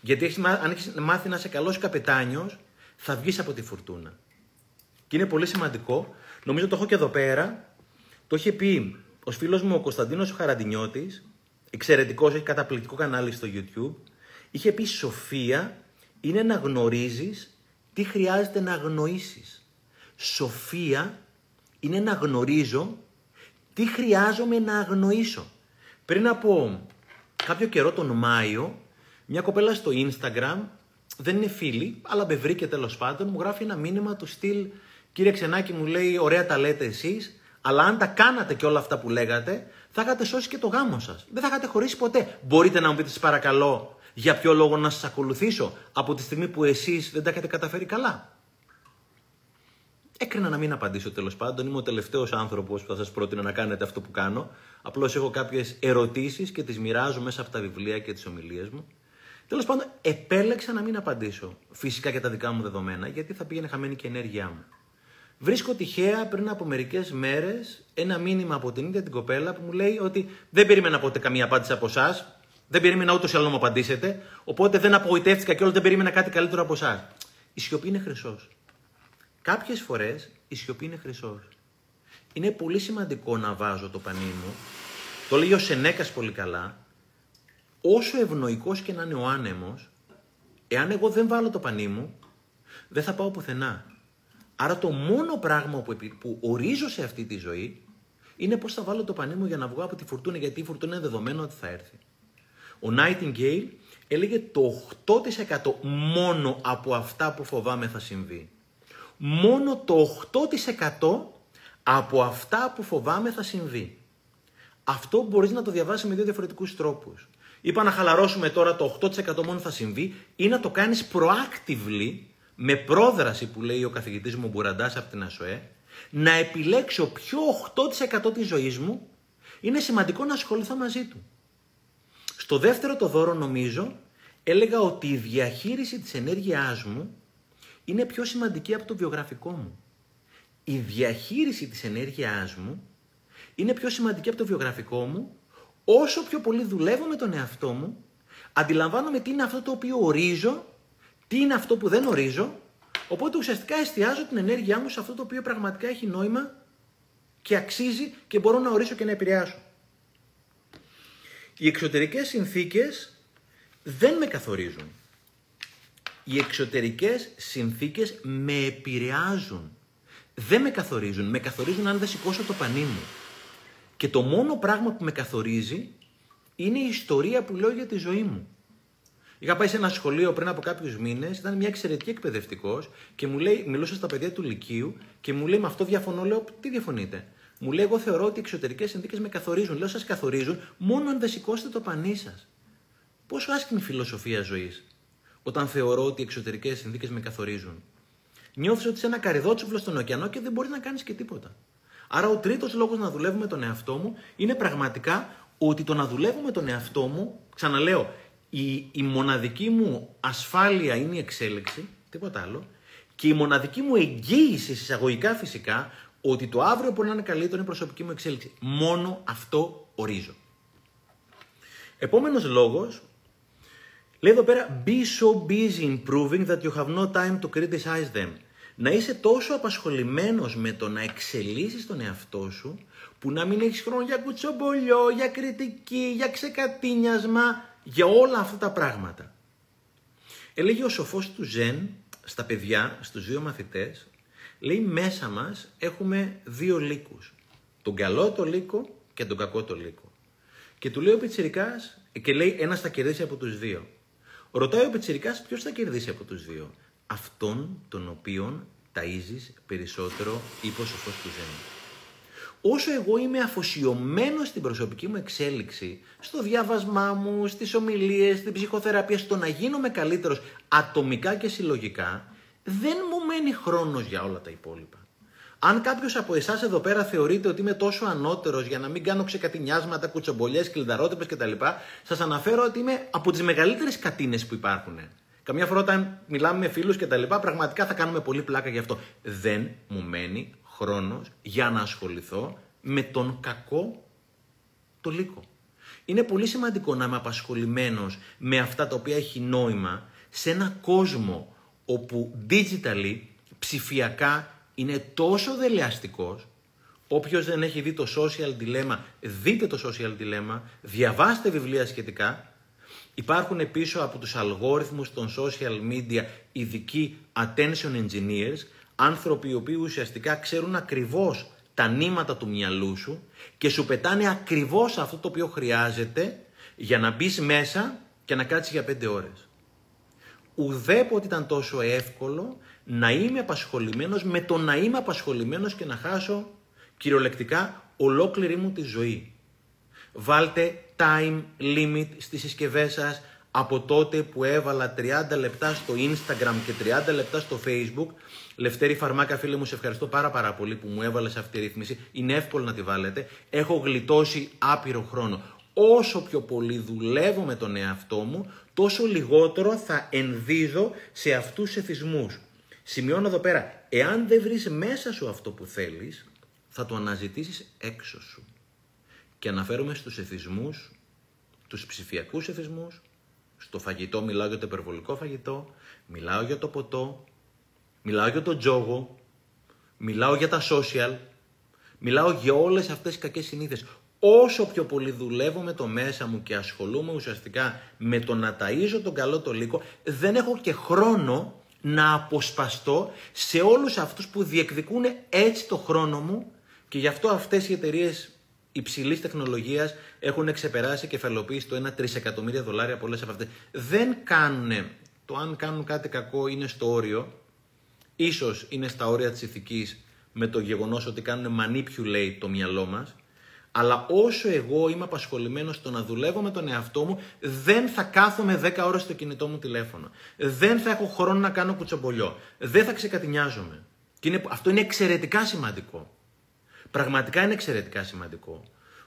Γιατί αν έχεις μάθει να είσαι καλός καπετάνιος, θα βγεις από τη φουρτούνα. Και είναι πολύ σημαντικό. Νομίζω το έχω και εδώ πέρα. Το είχε πει ο φίλος μου ο Κωνσταντίνος ο Χαραντινιώτης, εξαιρετικός, έχει καταπληκτικό κανάλι στο YouTube. Είχε πει Σοφία είναι να γνωρίζεις τι χρειάζεται να αγνοήσεις. Σοφία είναι να γνωρίζω τι χρειάζομαι να αγνοήσω. Πριν από κάποιο καιρό τον Μάιο, μια κοπέλα στο Instagram, δεν είναι φίλη, αλλά με βρήκε τέλος πάντων, μου γράφει ένα μήνυμα του στυλ «Κύριε Ξενάκη μου λέει, ωραία τα λέτε εσείς, Αλλά αν τα κάνατε και όλα αυτά που λέγατε, θα είχατε σώσει και το γάμο σας. Δεν θα είχατε χωρίσει ποτέ. Μπορείτε να μου πείτε, σας παρακαλώ, για ποιο λόγο να σας ακολουθήσω από τη στιγμή που εσείς δεν τα έχετε καταφέρει καλά. Έκρινα να μην απαντήσω τέλος πάντων. Είμαι ο τελευταίος άνθρωπος που θα σας πρότεινα να κάνετε αυτό που κάνω. Απλώς έχω κάποιες ερωτήσεις και τις μοιράζω μέσα από τα βιβλία και τις ομιλίες μου. Τέλος πάντων, επέλεξα να μην απαντήσω. Φυσικά για τα δικά μου δεδομένα, γιατί θα πήγαινε χαμένη και η ενέργειά μου. Βρίσκω τυχαία πριν από μερικές μέρες ένα μήνυμα από την ίδια την κοπέλα που μου λέει ότι δεν περίμενα ποτέ καμία απάντηση από εσάς. Δεν περίμενα ούτως ή άλλως να μου απαντήσετε. Οπότε δεν απογοητεύτηκα και όλο δεν περίμενα κάτι καλύτερο από εσάς. Η σιωπή είναι χρυσός. Κάποιες φορές η σιωπή είναι χρυσός. Είναι πολύ σημαντικό να βάζω το πανί μου. Το λέει ο Σενέκας πολύ καλά. Όσο ευνοϊκός και να είναι ο άνεμος, εάν εγώ δεν βάλω το πανί μου, δεν θα πάω πουθενά. Άρα το μόνο πράγμα που, που ορίζω σε αυτή τη ζωή είναι πώς θα βάλω το πανί μου για να βγω από τη φουρτούνα, γιατί η φουρτούνα είναι δεδομένο ότι θα έρθει. Ο Nightingale έλεγε το 8% μόνο από αυτά που φοβάμαι θα συμβεί. Μόνο το 8% από αυτά που φοβάμαι θα συμβεί. Αυτό μπορείς να το διαβάσεις με δύο διαφορετικούς τρόπους. Είπα να χαλαρώσουμε τώρα το 8% μόνο θα συμβεί ή να το κάνεις proactively με πρόδραση που λέει ο καθηγητής μου Μπουραντάς από την ΑΣΟΕ, να επιλέξω ποιο 8% της ζωής μου είναι σημαντικό να ασχοληθώ μαζί του. Στο δεύτερο το δώρο νομίζω έλεγα ότι η διαχείριση της ενέργειάς μου είναι πιο σημαντική από το βιογραφικό μου. Η διαχείριση της ενέργειάς μου είναι πιο σημαντική από το βιογραφικό μου όσο πιο πολύ δουλεύω με τον εαυτό μου, αντιλαμβάνομαι τι είναι αυτό το οποίο ορίζω τι είναι αυτό που δεν ορίζω, οπότε ουσιαστικά εστιάζω την ενέργειά μου σε αυτό το οποίο πραγματικά έχει νόημα και αξίζει και μπορώ να ορίσω και να επηρεάσω. Οι εξωτερικές συνθήκες δεν με καθορίζουν. Οι εξωτερικές συνθήκες με επηρεάζουν. Δεν με καθορίζουν. Με καθορίζουν αν δεν σηκώσω το πανί μου. Και το μόνο πράγμα που με καθορίζει είναι η ιστορία που λέω για τη ζωή μου. Είχα πάει σε ένα σχολείο πριν από κάποιους μήνες, ήταν μια εξαιρετική εκπαιδευτικός και μου λέει, μιλούσα στα παιδιά του Λυκείου και μου λέει: Με αυτό διαφωνώ. Λέω: Τι διαφωνείτε; Μου λέει: Εγώ θεωρώ ότι οι εξωτερικές συνθήκες με καθορίζουν. Λέω: Σας καθορίζουν μόνο αν δεν σηκώσετε το πανί σας. Πόσο άσχημη φιλοσοφία ζωής, όταν θεωρώ ότι οι εξωτερικές συνθήκες με καθορίζουν. Νιώθεις ότι είσαι ένα καριδότσουφλο στον ωκεανό και δεν μπορείς να κάνεις και τίποτα. Άρα, ο τρίτος λόγος να δουλεύω με τον εαυτό μου είναι πραγματικά ότι το να δουλεύω με τον εαυτό μου, ξαναλέω, η, η μοναδική μου ασφάλεια είναι η εξέλιξη, τίποτα άλλο, και η μοναδική μου εγγύηση, εισαγωγικά φυσικά, ότι το αύριο μπορεί να είναι καλύτερο είναι η προσωπική μου εξέλιξη. Μόνο αυτό ορίζω. Επόμενος λόγος, λέει εδώ πέρα, be so busy improving that you have no time to criticize them. Να είσαι τόσο απασχολημένος με το να εξελίσσεις τον εαυτό σου, που να μην έχεις χρόνο για κουτσομπολιό, για κριτική, για ξεκατίνιασμα, για όλα αυτά τα πράγματα. Έλεγε ο σοφός του Ζεν στα παιδιά, στους δύο μαθητές, λέει μέσα μας έχουμε δύο λύκους. Τον καλό το λύκο και τον κακό το λύκο. Και του λέει ο Πιτσιρικάς, και λέει ένας θα κερδίσει από τους δύο. Ρωτάει ο Πιτσιρικάς ποιος θα κερδίσει από τους δύο. Αυτόν τον οποίον ταΐζεις περισσότερο, είπε ο σοφός του Ζεν όσο εγώ είμαι αφοσιωμένος στην προσωπική μου εξέλιξη, στο διάβασμά μου, στις ομιλίες, στην ψυχοθεραπεία, στο να γίνομαι καλύτερος ατομικά και συλλογικά, δεν μου μένει χρόνος για όλα τα υπόλοιπα. Αν κάποιος από εσάς εδώ πέρα θεωρείτε ότι είμαι τόσο ανώτερος για να μην κάνω ξεκατηνιάσματα, κουτσομπολιές, κλειδαρότυπες κτλ., σας αναφέρω ότι είμαι από τις μεγαλύτερες κατίνες που υπάρχουν. Καμιά φορά όταν μιλάμε με φίλους κτλ., πραγματικά θα κάνουμε πολύ πλάκα γι' αυτό. Δεν μου μένει χρόνος για να ασχοληθώ με τον κακό το λύκο. Είναι πολύ σημαντικό να είμαι απασχολημένος με αυτά τα οποία έχει νόημα σε ένα κόσμο όπου digitally, ψηφιακά, είναι τόσο δελεαστικός Όποιος δεν έχει δει το social dilemma, δείτε το social dilemma, διαβάστε βιβλία σχετικά. Υπάρχουν πίσω από τους αλγόριθμους των social media ειδικοί attention engineers άνθρωποι οι οποίοι ουσιαστικά ξέρουν ακριβώς τα νήματα του μυαλού σου και σου πετάνε ακριβώς αυτό το οποίο χρειάζεται για να μπεις μέσα και να κάτσεις για πέντε ώρες. Ουδέποτε ήταν τόσο εύκολο να είμαι απασχολημένος με το να είμαι απασχολημένος και να χάσω Κυριολεκτικά ολόκληρη μου τη ζωή. Βάλτε time limit στις συσκευές σας από τότε που έβαλα 30 λεπτά στο Instagram και 30 λεπτά στο Facebook. Λευτέρη Φαρμάκα, φίλε μου, σε ευχαριστώ πάρα πάρα πολύ που μου έβαλες αυτή τη ρύθμιση. Είναι εύκολο να τη βάλετε. Έχω γλιτώσει άπειρο χρόνο. Όσο πιο πολύ δουλεύω με τον εαυτό μου, τόσο λιγότερο θα ενδίδω σε αυτούς τους εθισμούς. Σημειώνω εδώ πέρα, εάν δεν βρεις μέσα σου αυτό που θέλεις, θα το αναζητήσεις έξω σου. Και αναφέρομαι στους εθισμούς, τους ψηφιακούς εθισμούς, στο φαγητό μιλάω για το υπερβολικό φαγητό, μιλάω για το ποτό, μιλάω για το τζόγο, μιλάω για τα social, μιλάω για όλες αυτές τις κακές συνήθειες. Όσο πιο πολύ δουλεύω με το μέσα μου και ασχολούμαι ουσιαστικά με το να ταΐζω τον καλό το λύκο, δεν έχω και χρόνο να αποσπαστώ σε όλους αυτούς που διεκδικούν έτσι το χρόνο μου και γι' αυτό αυτές οι εταιρείες υψηλής τεχνολογίας έχουν ξεπεράσει κεφαλοποίηση το 1 τρισεκατομμύρια δολάρια πολλές από αυτές. Δεν κάνουν, το αν κάνουν κάτι κακό είναι στο όριο, ίσως είναι στα όρια της ηθικής με το γεγονός ότι κάνουν manipulate το μυαλό μας, αλλά όσο εγώ είμαι απασχολημένος στο να δουλεύω με τον εαυτό μου, δεν θα κάθομαι 10 ώρες στο κινητό μου τηλέφωνο. Δεν θα έχω χρόνο να κάνω κουτσομπολιό. Δεν θα ξεκατηνιάζομαι. Και είναι, αυτό είναι εξαιρετικά σημαντικό. Πραγματικά είναι εξαιρετικά σημαντικό.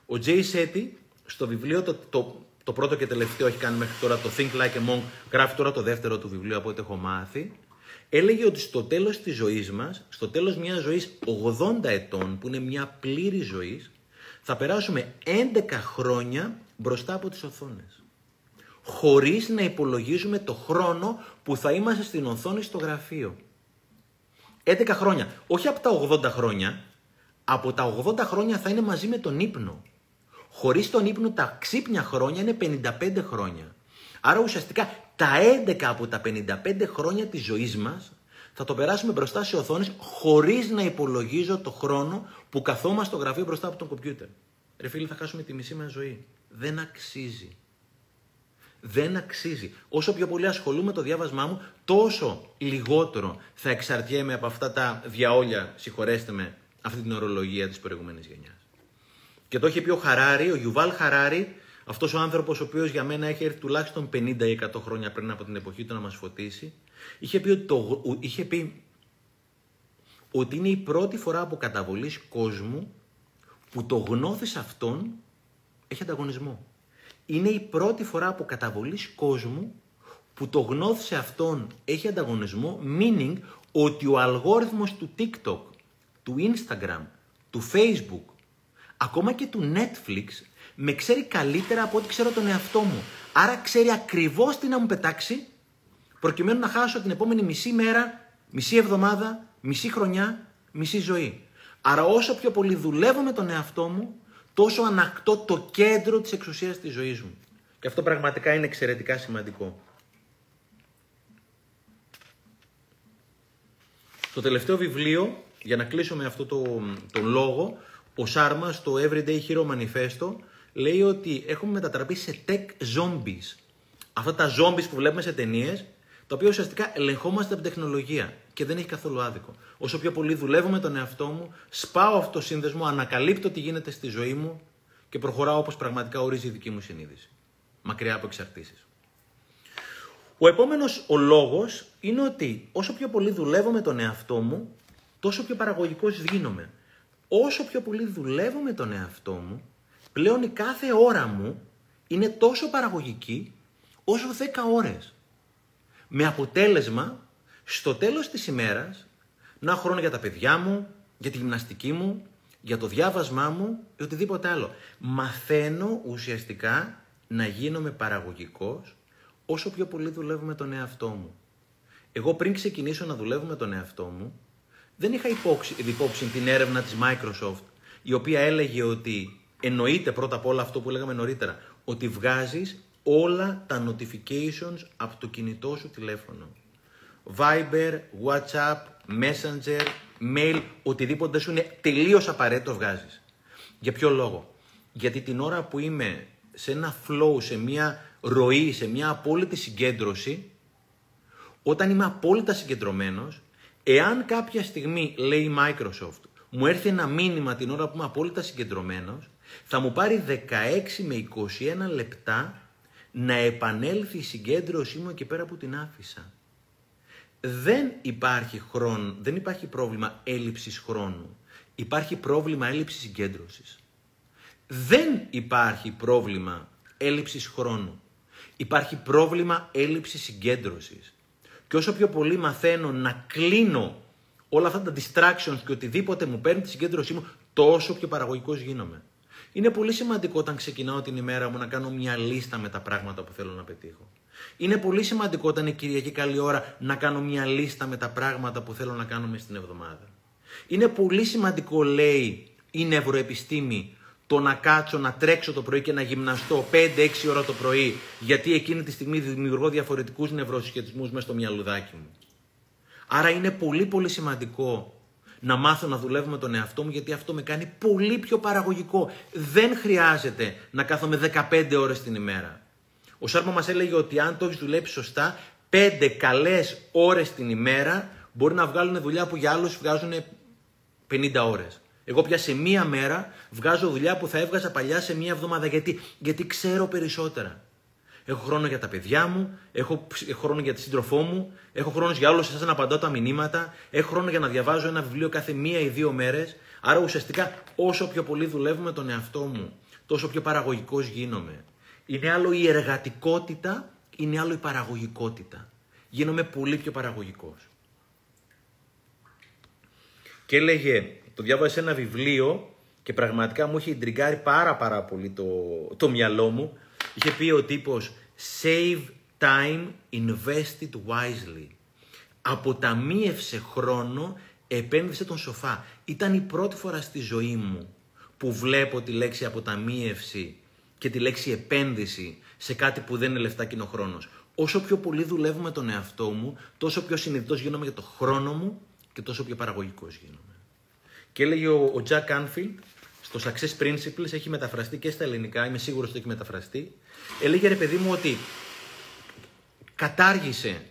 Ο Τζέι Σέτι στο βιβλίο το, το, το πρώτο και τελευταίο έχει κάνει μέχρι τώρα το Think Like a Monk, γράφει τώρα το δεύτερο του βιβλίο από ό,τι έχω μάθει, έλεγε ότι στο τέλος της ζωής μας, στο τέλος μιας ζωής 80 ετών, που είναι μια πλήρη ζωή, θα περάσουμε 11 χρόνια μπροστά από τις οθόνες. Χωρίς να υπολογίζουμε το χρόνο που θα είμαστε στην οθόνη στο γραφείο. 11 χρόνια. Όχι από τα 80 χρόνια, από τα 80 χρόνια θα είναι μαζί με τον ύπνο. Χωρίς τον ύπνο τα ξύπνια χρόνια είναι 55 χρόνια. Άρα ουσιαστικά τα 11 από τα 55 χρόνια της ζωής μας θα το περάσουμε μπροστά σε οθόνες χωρίς να υπολογίζω το χρόνο που καθόμαστε στο γραφείο μπροστά από τον κομπιούτερ. Ρε φίλοι θα χάσουμε τη μισή μας ζωή. Δεν αξίζει. Δεν αξίζει. Όσο πιο πολύ ασχολούμαι το διάβασμά μου, τόσο λιγότερο θα εξαρτιέμαι από αυτά τα διαόλια, συγχωρέστε με, αυτή την ορολογία της προηγούμενης γενιάς. Και το είχε πει ο Χαράρη, ο Γιουβάλ Χαράρη, αυτός ο άνθρωπος ο οποίος για μένα έχει έρθει τουλάχιστον 50 ή 100 χρόνια πριν από την εποχή του να μας φωτίσει, είχε πει ότι, το, είχε πει ότι είναι η πρώτη φορά από καταβολής κόσμου που το γνώθις αυτόν έχει ανταγωνισμό. Είναι η πρώτη φορά από καταβολής κόσμου που το γνώθησε αυτόν έχει ανταγωνισμό, meaning ότι ο αλγόριθμος του TikTok του Instagram, του Facebook, ακόμα και του Netflix, με ξέρει καλύτερα από ό,τι ξέρω τον εαυτό μου. Άρα ξέρει ακριβώς τι να μου πετάξει, προκειμένου να χάσω την επόμενη μισή μέρα, μισή εβδομάδα, μισή χρονιά, μισή ζωή. Άρα όσο πιο πολύ δουλεύω με τον εαυτό μου, τόσο ανακτώ το κέντρο της εξουσίας της ζωής μου. Και αυτό πραγματικά είναι εξαιρετικά σημαντικό. Το τελευταίο βιβλίο για να κλείσω με αυτό το, τον λόγο, ο Σάρμα στο Everyday Hero Manifesto λέει ότι έχουμε μετατραπεί σε tech zombies. Αυτά τα zombies που βλέπουμε σε ταινίες, τα οποία ουσιαστικά ελεγχόμαστε από την τεχνολογία και δεν έχει καθόλου άδικο. Όσο πιο πολύ δουλεύω με τον εαυτό μου, σπάω αυτό το σύνδεσμο, ανακαλύπτω τι γίνεται στη ζωή μου και προχωράω όπως πραγματικά ορίζει η δική μου συνείδηση. Μακριά από εξαρτήσεις. Ο επόμενος ο λόγος είναι ότι όσο πιο πολύ δουλεύω με τον εαυτό μου, τόσο πιο παραγωγικός γίνομαι. Όσο πιο πολύ δουλεύω με τον εαυτό μου, πλέον η κάθε ώρα μου είναι τόσο παραγωγική όσο 10 ώρες. Με αποτέλεσμα, στο τέλος της ημέρας, να έχω χρόνο για τα παιδιά μου, για τη γυμναστική μου, για το διάβασμά μου ή οτιδήποτε άλλο. Μαθαίνω ουσιαστικά να γίνομαι παραγωγικός όσο πιο πολύ δουλεύω με τον εαυτό μου. Εγώ πριν ξεκινήσω να δουλεύω με τον εαυτό μου, δεν είχα υπόψη, υπόψη την έρευνα της Microsoft, η οποία έλεγε ότι εννοείται πρώτα απ' όλα αυτό που λέγαμε νωρίτερα, ότι βγάζεις όλα τα notifications από το κινητό σου τηλέφωνο. Viber, WhatsApp, Messenger, mail, οτιδήποτε σου είναι τελείως απαραίτητο βγάζεις. Για ποιο λόγο; Γιατί την ώρα που είμαι σε ένα flow, σε μια ροή, σε μια απόλυτη συγκέντρωση, όταν είμαι απόλυτα συγκεντρωμένος, Εάν κάποια στιγμή λέει η Microsoft μου έρθει ένα μήνυμα την ώρα που είμαι απόλυτα συγκεντρωμένος, θα μου πάρει 16 με 21 λεπτά να επανέλθει η συγκέντρωσή μου εκεί πέρα που την άφησα. Δεν υπάρχει χρόνο, δεν υπάρχει πρόβλημα έλλειψης χρόνου. Υπάρχει πρόβλημα έλλειψης συγκέντρωσης. Δεν υπάρχει πρόβλημα έλλειψης χρόνου. Υπάρχει πρόβλημα έλλειψης συγκέντρωσης. Και όσο πιο πολύ μαθαίνω να κλείνω όλα αυτά τα distractions και οτιδήποτε μου παίρνει τη συγκέντρωσή μου, τόσο πιο παραγωγικός γίνομαι. Είναι πολύ σημαντικό όταν ξεκινάω την ημέρα μου να κάνω μια λίστα με τα πράγματα που θέλω να πετύχω. Είναι πολύ σημαντικό όταν είναι Κυριακή καλή ώρα να κάνω μια λίστα με τα πράγματα που θέλω να κάνω μέσα στην εβδομάδα. Είναι πολύ σημαντικό, λέει η νευροεπιστήμη, το να κάτσω, να τρέξω το πρωί και να γυμναστώ 5-6 ώρα το πρωί, γιατί εκείνη τη στιγμή δημιουργώ διαφορετικούς νευροσυσχετισμούς μέσα στο μυαλουδάκι μου. Άρα είναι πολύ πολύ σημαντικό να μάθω να δουλεύω με τον εαυτό μου γιατί αυτό με κάνει πολύ πιο παραγωγικό. Δεν χρειάζεται να κάθομαι 15 ώρες την ημέρα. Ο Σάρμα μας έλεγε ότι αν το έχεις δουλέψει σωστά, 5 καλές ώρες την ημέρα μπορεί να βγάλουν δουλειά που για άλλους βγάζουν 50 ώρες. Εγώ πια σε μία μέρα βγάζω δουλειά που θα έβγαζα παλιά σε μία εβδομάδα. Γιατί, γιατί ξέρω περισσότερα. Έχω χρόνο για τα παιδιά μου, έχω χρόνο για τη σύντροφό μου, έχω χρόνο για όλους εσάς να απαντάω τα μηνύματα, έχω χρόνο για να διαβάζω ένα βιβλίο κάθε μία ή δύο μέρες. Άρα ουσιαστικά όσο πιο πολύ δουλεύω με τον εαυτό μου, τόσο πιο παραγωγικός γίνομαι. Είναι άλλο η εργατικότητα, είναι άλλο η παραγωγικότητα. Γίνομαι πολύ πιο παραγωγικός. Και έλεγε, το διάβασα σε ένα βιβλίο και πραγματικά μου είχε εντριγκάρει πάρα πάρα πολύ το, το μυαλό μου Είχε πει ο τύπος save time, invest it wisely. Αποταμίευσε χρόνο, επένδυσε τον σοφά. Ήταν η πρώτη φορά στη ζωή μου που βλέπω τη λέξη αποταμίευση και τη λέξη επένδυση σε κάτι που δεν είναι λεφτά και είναι ο χρόνος. Όσο πιο πολύ δουλεύω με τον εαυτό μου, τόσο πιο συνειδητός γίνομαι για το χρόνο μου και τόσο πιο παραγωγικός γίνομαι. Και έλεγε ο Jack Anfield στο Success Principles έχει μεταφραστεί και στα ελληνικά, είμαι σίγουρος ότι έχει μεταφραστεί. Έλεγε ρε παιδί μου ότι κατάργησε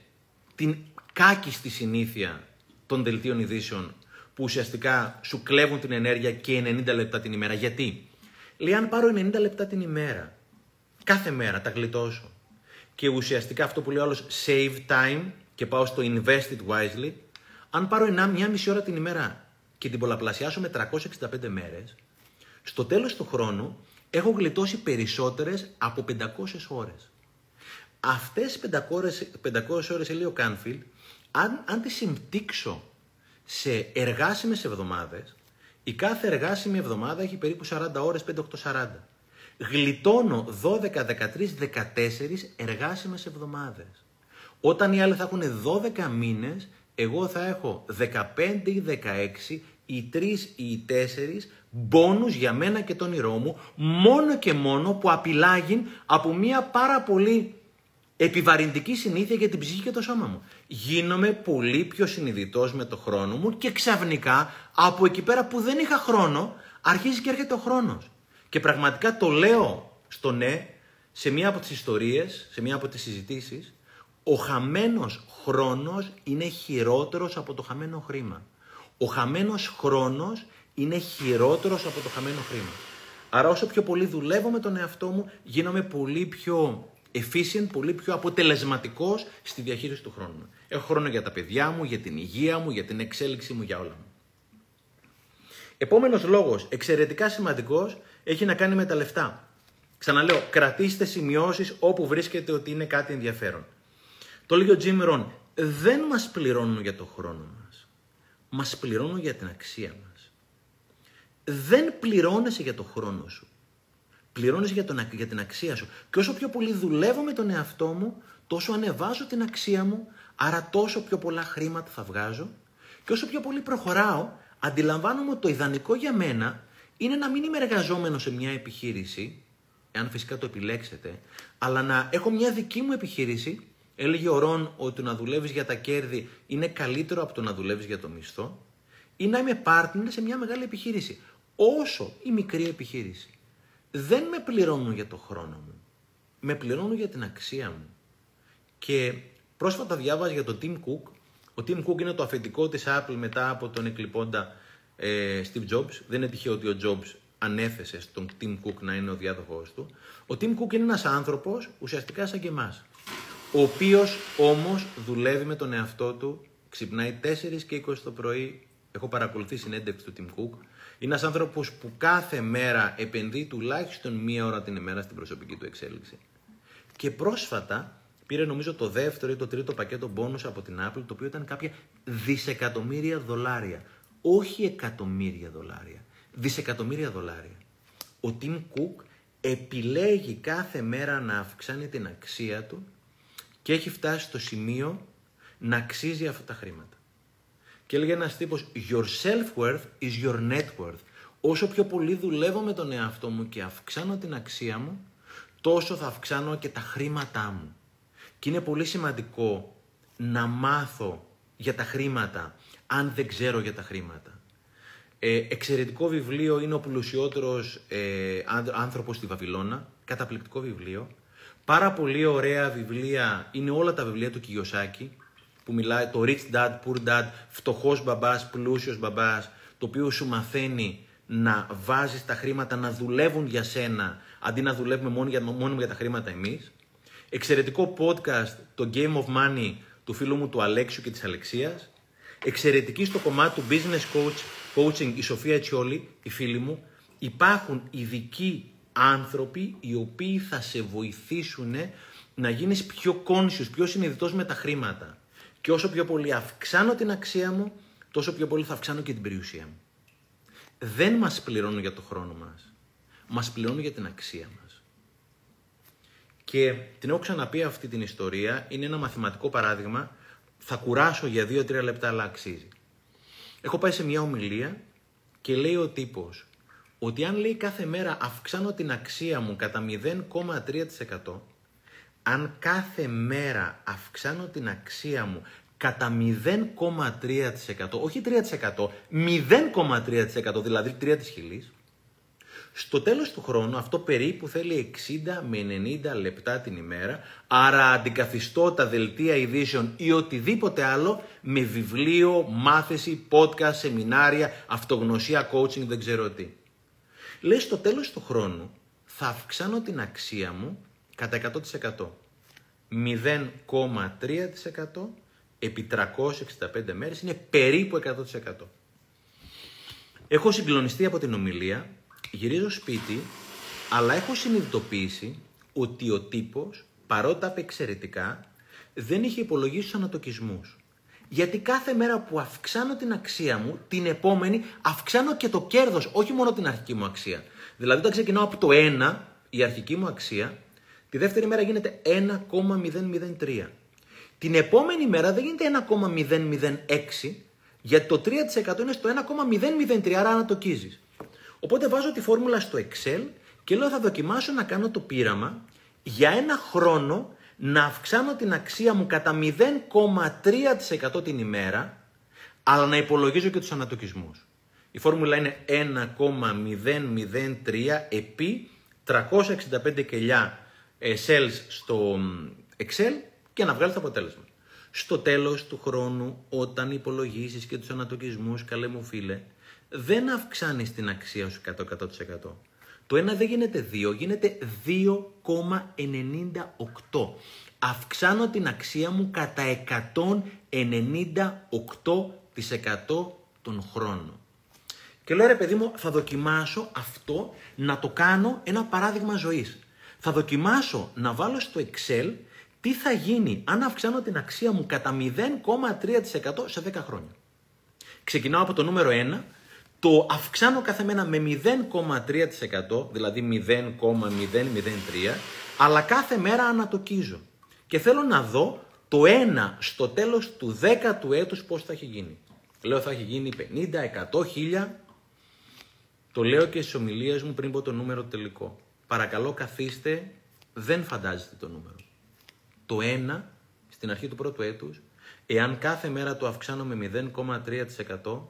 την κάκιστη συνήθεια των δελτίων ειδήσεων που ουσιαστικά σου κλέβουν την ενέργεια και 90 λεπτά την ημέρα. Γιατί; Λέει αν πάρω 90 λεπτά την ημέρα, κάθε μέρα τα γλιτώσω και ουσιαστικά αυτό που λέει ο άλλος save time και πάω στο invest it wisely, αν πάρω μια μισή ώρα την ημέρα και την πολλαπλασιάσω με 365 μέρες, στο τέλος του χρόνου έχω γλιτώσει περισσότερες από 500 ώρες. Αυτές οι 500, 500 ώρες, λέει ο Κάνφιλ, αν, αν τις συμπτύξω σε εργάσιμες εβδομάδες, η κάθε εργάσιμη εβδομάδα έχει περίπου 40 ώρες, 5-8-40. Γλιτώνω 12, 13, 14 εργάσιμες εβδομάδες. Όταν οι άλλοι θα έχουν 12 μήνες, εγώ θα έχω 15 ή 16 οι τρεις ή οι τέσσερις μπόνους για μένα και τον όνειρό μου, μόνο και μόνο που απειλάγει από μια πάρα πολύ επιβαρυντική συνήθεια για την ψυχή και το σώμα μου. Γίνομαι πολύ πιο συνειδητός με το χρόνο μου και ξαφνικά από εκεί πέρα που δεν είχα χρόνο, αρχίζει και έρχεται ο χρόνος. Και πραγματικά το λέω στο ναι, σε μία από τις ιστορίες, σε μία από τις συζητήσεις, ο χαμένος χρόνος είναι χειρότερος από το χαμένο χρήμα. Ο χαμένος χρόνος είναι χειρότερος από το χαμένο χρήμα. Άρα όσο πιο πολύ δουλεύω με τον εαυτό μου, γίνομαι πολύ πιο efficient, πολύ πιο αποτελεσματικός στη διαχείριση του χρόνου. Έχω χρόνο για τα παιδιά μου, για την υγεία μου, για την εξέλιξή μου, για όλα μου. Επόμενος λόγος, εξαιρετικά σημαντικός, έχει να κάνει με τα λεφτά. Ξαναλέω, κρατήστε σημειώσεις όπου βρίσκεται ότι είναι κάτι ενδιαφέρον. Το λέει ο Jim Rohn, δεν μας πληρώνουν για το χρόνο μας. Μας πληρώνουν για την αξία μας δεν πληρώνεσαι για το χρόνο σου. Πληρώνεσαι για, τον, για την αξία σου. Και όσο πιο πολύ δουλεύω με τον εαυτό μου, τόσο ανεβάζω την αξία μου, άρα τόσο πιο πολλά χρήματα θα βγάζω. Και όσο πιο πολύ προχωράω, αντιλαμβάνομαι ότι το ιδανικό για μένα είναι να μην είμαι εργαζόμενος σε μια επιχείρηση, εάν φυσικά το επιλέξετε, αλλά να έχω μια δική μου επιχείρηση. Έλεγε ο Ρον ότι να δουλεύεις για τα κέρδη είναι καλύτερο από το να δουλεύεις για το μισθό. Ή να είμαι partner σε μια μεγάλη επιχείρηση όσο η μικρή επιχείρηση. Δεν με πληρώνουν για το χρόνο μου. Με πληρώνουν για την αξία μου. Και πρόσφατα διάβαζα για το Tim Cook. Ο Tim Cook είναι το αφεντικό της Apple μετά από τον εκλειπώντα ε, Steve Jobs. Δεν είναι τυχαίο ότι ο Jobs ανέθεσε στον Tim Cook να είναι ο διάδοχός του. Ο Tim Cook είναι ένας άνθρωπος ουσιαστικά σαν και εμάς. Ο οποίος όμως δουλεύει με τον εαυτό του, ξυπνάει 4 και 20 το πρωί. Έχω παρακολουθεί συνέντευξη του Tim Cook. Είναι ένας άνθρωπος που κάθε μέρα επενδύει τουλάχιστον μία ώρα την ημέρα στην προσωπική του εξέλιξη. Και πρόσφατα πήρε νομίζω το δεύτερο ή το τρίτο πακέτο bonus από την Apple, το οποίο ήταν κάποια δισεκατομμύρια δολάρια. Όχι εκατομμύρια δολάρια. Δισεκατομμύρια δολάρια. Ο Tim Cook επιλέγει κάθε μέρα να αυξάνει την αξία του και έχει φτάσει στο σημείο να αξίζει αυτά τα χρήματα. Και έλεγε ένας τύπος, your self-worth is your net worth. Όσο πιο πολύ δουλεύω με τον εαυτό μου και αυξάνω την αξία μου, τόσο θα αυξάνω και τα χρήματά μου. Και είναι πολύ σημαντικό να μάθω για τα χρήματα, αν δεν ξέρω για τα χρήματα. Ε, εξαιρετικό βιβλίο είναι ο πλουσιότερος ε, άνθρωπος στη Βαβυλώνα. Καταπληκτικό βιβλίο. Πάρα πολύ ωραία βιβλία είναι όλα τα βιβλία του Κιγιοσάκη που μιλάει το Rich Dad, Poor Dad, φτωχός μπαμπάς, πλούσιος μπαμπάς, το οποίο σου μαθαίνει να βάζεις τα χρήματα να δουλεύουν για σένα, αντί να δουλεύουμε μόνο για, μόνο για τα χρήματα εμείς. Εξαιρετικό podcast, το Game of Money, του φίλου μου του Αλέξιου και της Αλεξίας. Εξαιρετική στο κομμάτι του Business Coach, Coaching η Σοφία Τσιόλη, η φίλη μου. Υπάρχουν ειδικοί άνθρωποι οι οποίοι θα σε βοηθήσουν να γίνεις πιο conscious, πιο συνειδητός με τα χρήματα. Και όσο πιο πολύ αυξάνω την αξία μου, τόσο πιο πολύ θα αυξάνω και την περιουσία μου. Δεν μας πληρώνουν για το χρόνο μας. Μας πληρώνουν για την αξία μας. Και την έχω ξαναπεί αυτή την ιστορία, είναι ένα μαθηματικό παράδειγμα. Θα κουράσω για 2-3 λεπτά, αλλά αξίζει. Έχω πάει σε μια ομιλία και λέει ο τύπος ότι αν λέει κάθε μέρα αυξάνω την αξία μου κατά 0,3%, αν κάθε μέρα αυξάνω την αξία μου κατά 0,3%, όχι 3%, 0,3% δηλαδή 3 της χιλής, στο τέλος του χρόνου αυτό περίπου θέλει 60 με 90 λεπτά την ημέρα, άρα αντικαθιστώ τα δελτία ειδήσεων ή οτιδήποτε άλλο με βιβλίο, μάθηση, podcast, σεμινάρια, αυτογνωσία, coaching, δεν ξέρω τι. Λέει στο τέλος του χρόνου θα αυξάνω την αξία μου κατά 100%. 0,3% επί 365 μέρες είναι περίπου 100%. Έχω συγκλονιστεί από την ομιλία, γυρίζω σπίτι, αλλά έχω συνειδητοποιήσει ότι ο τύπος, παρότι είπε εξαιρετικά, δεν είχε υπολογίσει τους ανατοκισμούς. Γιατί κάθε μέρα που αυξάνω την αξία μου, την επόμενη αυξάνω και το κέρδος, όχι μόνο την αρχική μου αξία. Δηλαδή όταν ξεκινάω από το 1, η αρχική μου αξία, τη δεύτερη μέρα γίνεται 1,003. Την επόμενη μέρα δεν γίνεται 1,006, γιατί το 3% είναι στο 1,003, άρα ανατοκίζεις. Οπότε βάζω τη φόρμουλα στο Excel και λέω θα δοκιμάσω να κάνω το πείραμα για ένα χρόνο να αυξάνω την αξία μου κατά 0,3% την ημέρα, αλλά να υπολογίζω και τους ανατοκισμούς. Η φόρμουλα είναι 1,003 επί 365 κελιά ε, cells στο Excel και να βγάλεις το αποτέλεσμα. Στο τέλος του χρόνου, όταν υπολογίσεις και τους ανατοκισμούς, καλέ μου φίλε, δεν αυξάνεις την αξία σου 100%. Το ένα δεν γίνεται 2, γίνεται 2,98. Αυξάνω την αξία μου κατά 198% τον χρόνο. Και λέω ρε παιδί μου, θα δοκιμάσω αυτό να το κάνω ένα παράδειγμα ζωής. Θα δοκιμάσω να βάλω στο Excel τι θα γίνει αν αυξάνω την αξία μου κατά 0,3% σε 10 χρόνια. Ξεκινάω από το νούμερο 1, το αυξάνω κάθε μένα με 0,3%, δηλαδή 0,003, αλλά κάθε μέρα ανατοκίζω. Και θέλω να δω το 1 στο τέλος του 10ου έτους πώς θα έχει γίνει. Λέω θα έχει γίνει 50, 100, 1000. Το λέω και στις ομιλίες μου πριν πω το νούμερο τελικό. Παρακαλώ καθίστε, δεν φαντάζεστε το νούμερο. Το 1 στην αρχή του πρώτου έτους, εάν κάθε μέρα το αυξάνω με 0,3%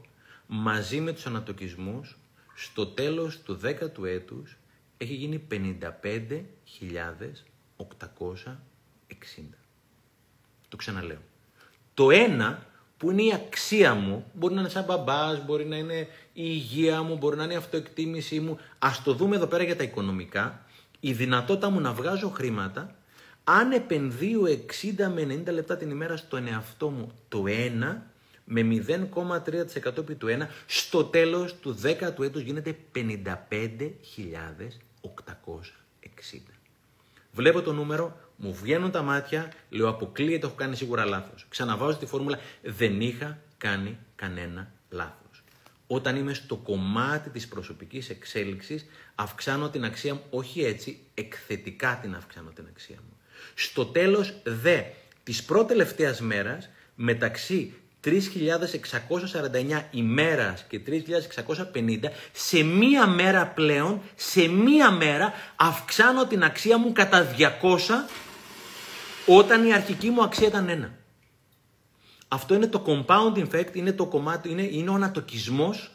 μαζί με τους ανατοκισμούς, στο τέλος του 10ου έτους έχει γίνει 55.860. Το ξαναλέω. Το 1 που είναι η αξία μου, μπορεί να είναι σαν μπαμπάς, μπορεί να είναι η υγεία μου, μπορεί να είναι η αυτοεκτίμησή μου. Ας το δούμε εδώ πέρα για τα οικονομικά. Η δυνατότητα μου να βγάζω χρήματα, αν επενδύω 60 με 90 λεπτά την ημέρα στον εαυτό μου το ένα, με 0,3% επί του 1, στο τέλος του 10ου έτους γίνεται 55.860. Βλέπω το νούμερο, μου βγαίνουν τα μάτια, λέω αποκλείεται, έχω κάνει σίγουρα λάθος. Ξαναβάζω τη φόρμουλα, δεν είχα κάνει κανένα λάθος. Όταν είμαι στο κομμάτι της προσωπικής εξέλιξης, αυξάνω την αξία μου, όχι έτσι, εκθετικά την αυξάνω την αξία μου. Στο τέλος δε της πρώτη τελευταίας μέρας, μεταξύ 3.649 ημέρας και 3.650, σε μία μέρα πλέον, σε μία μέρα αυξάνω την αξία μου κατά 200 όταν η αρχική μου αξία ήταν ένα. Αυτό είναι το compound effect, είναι το κομμάτι, είναι, είναι ο ανατοκισμός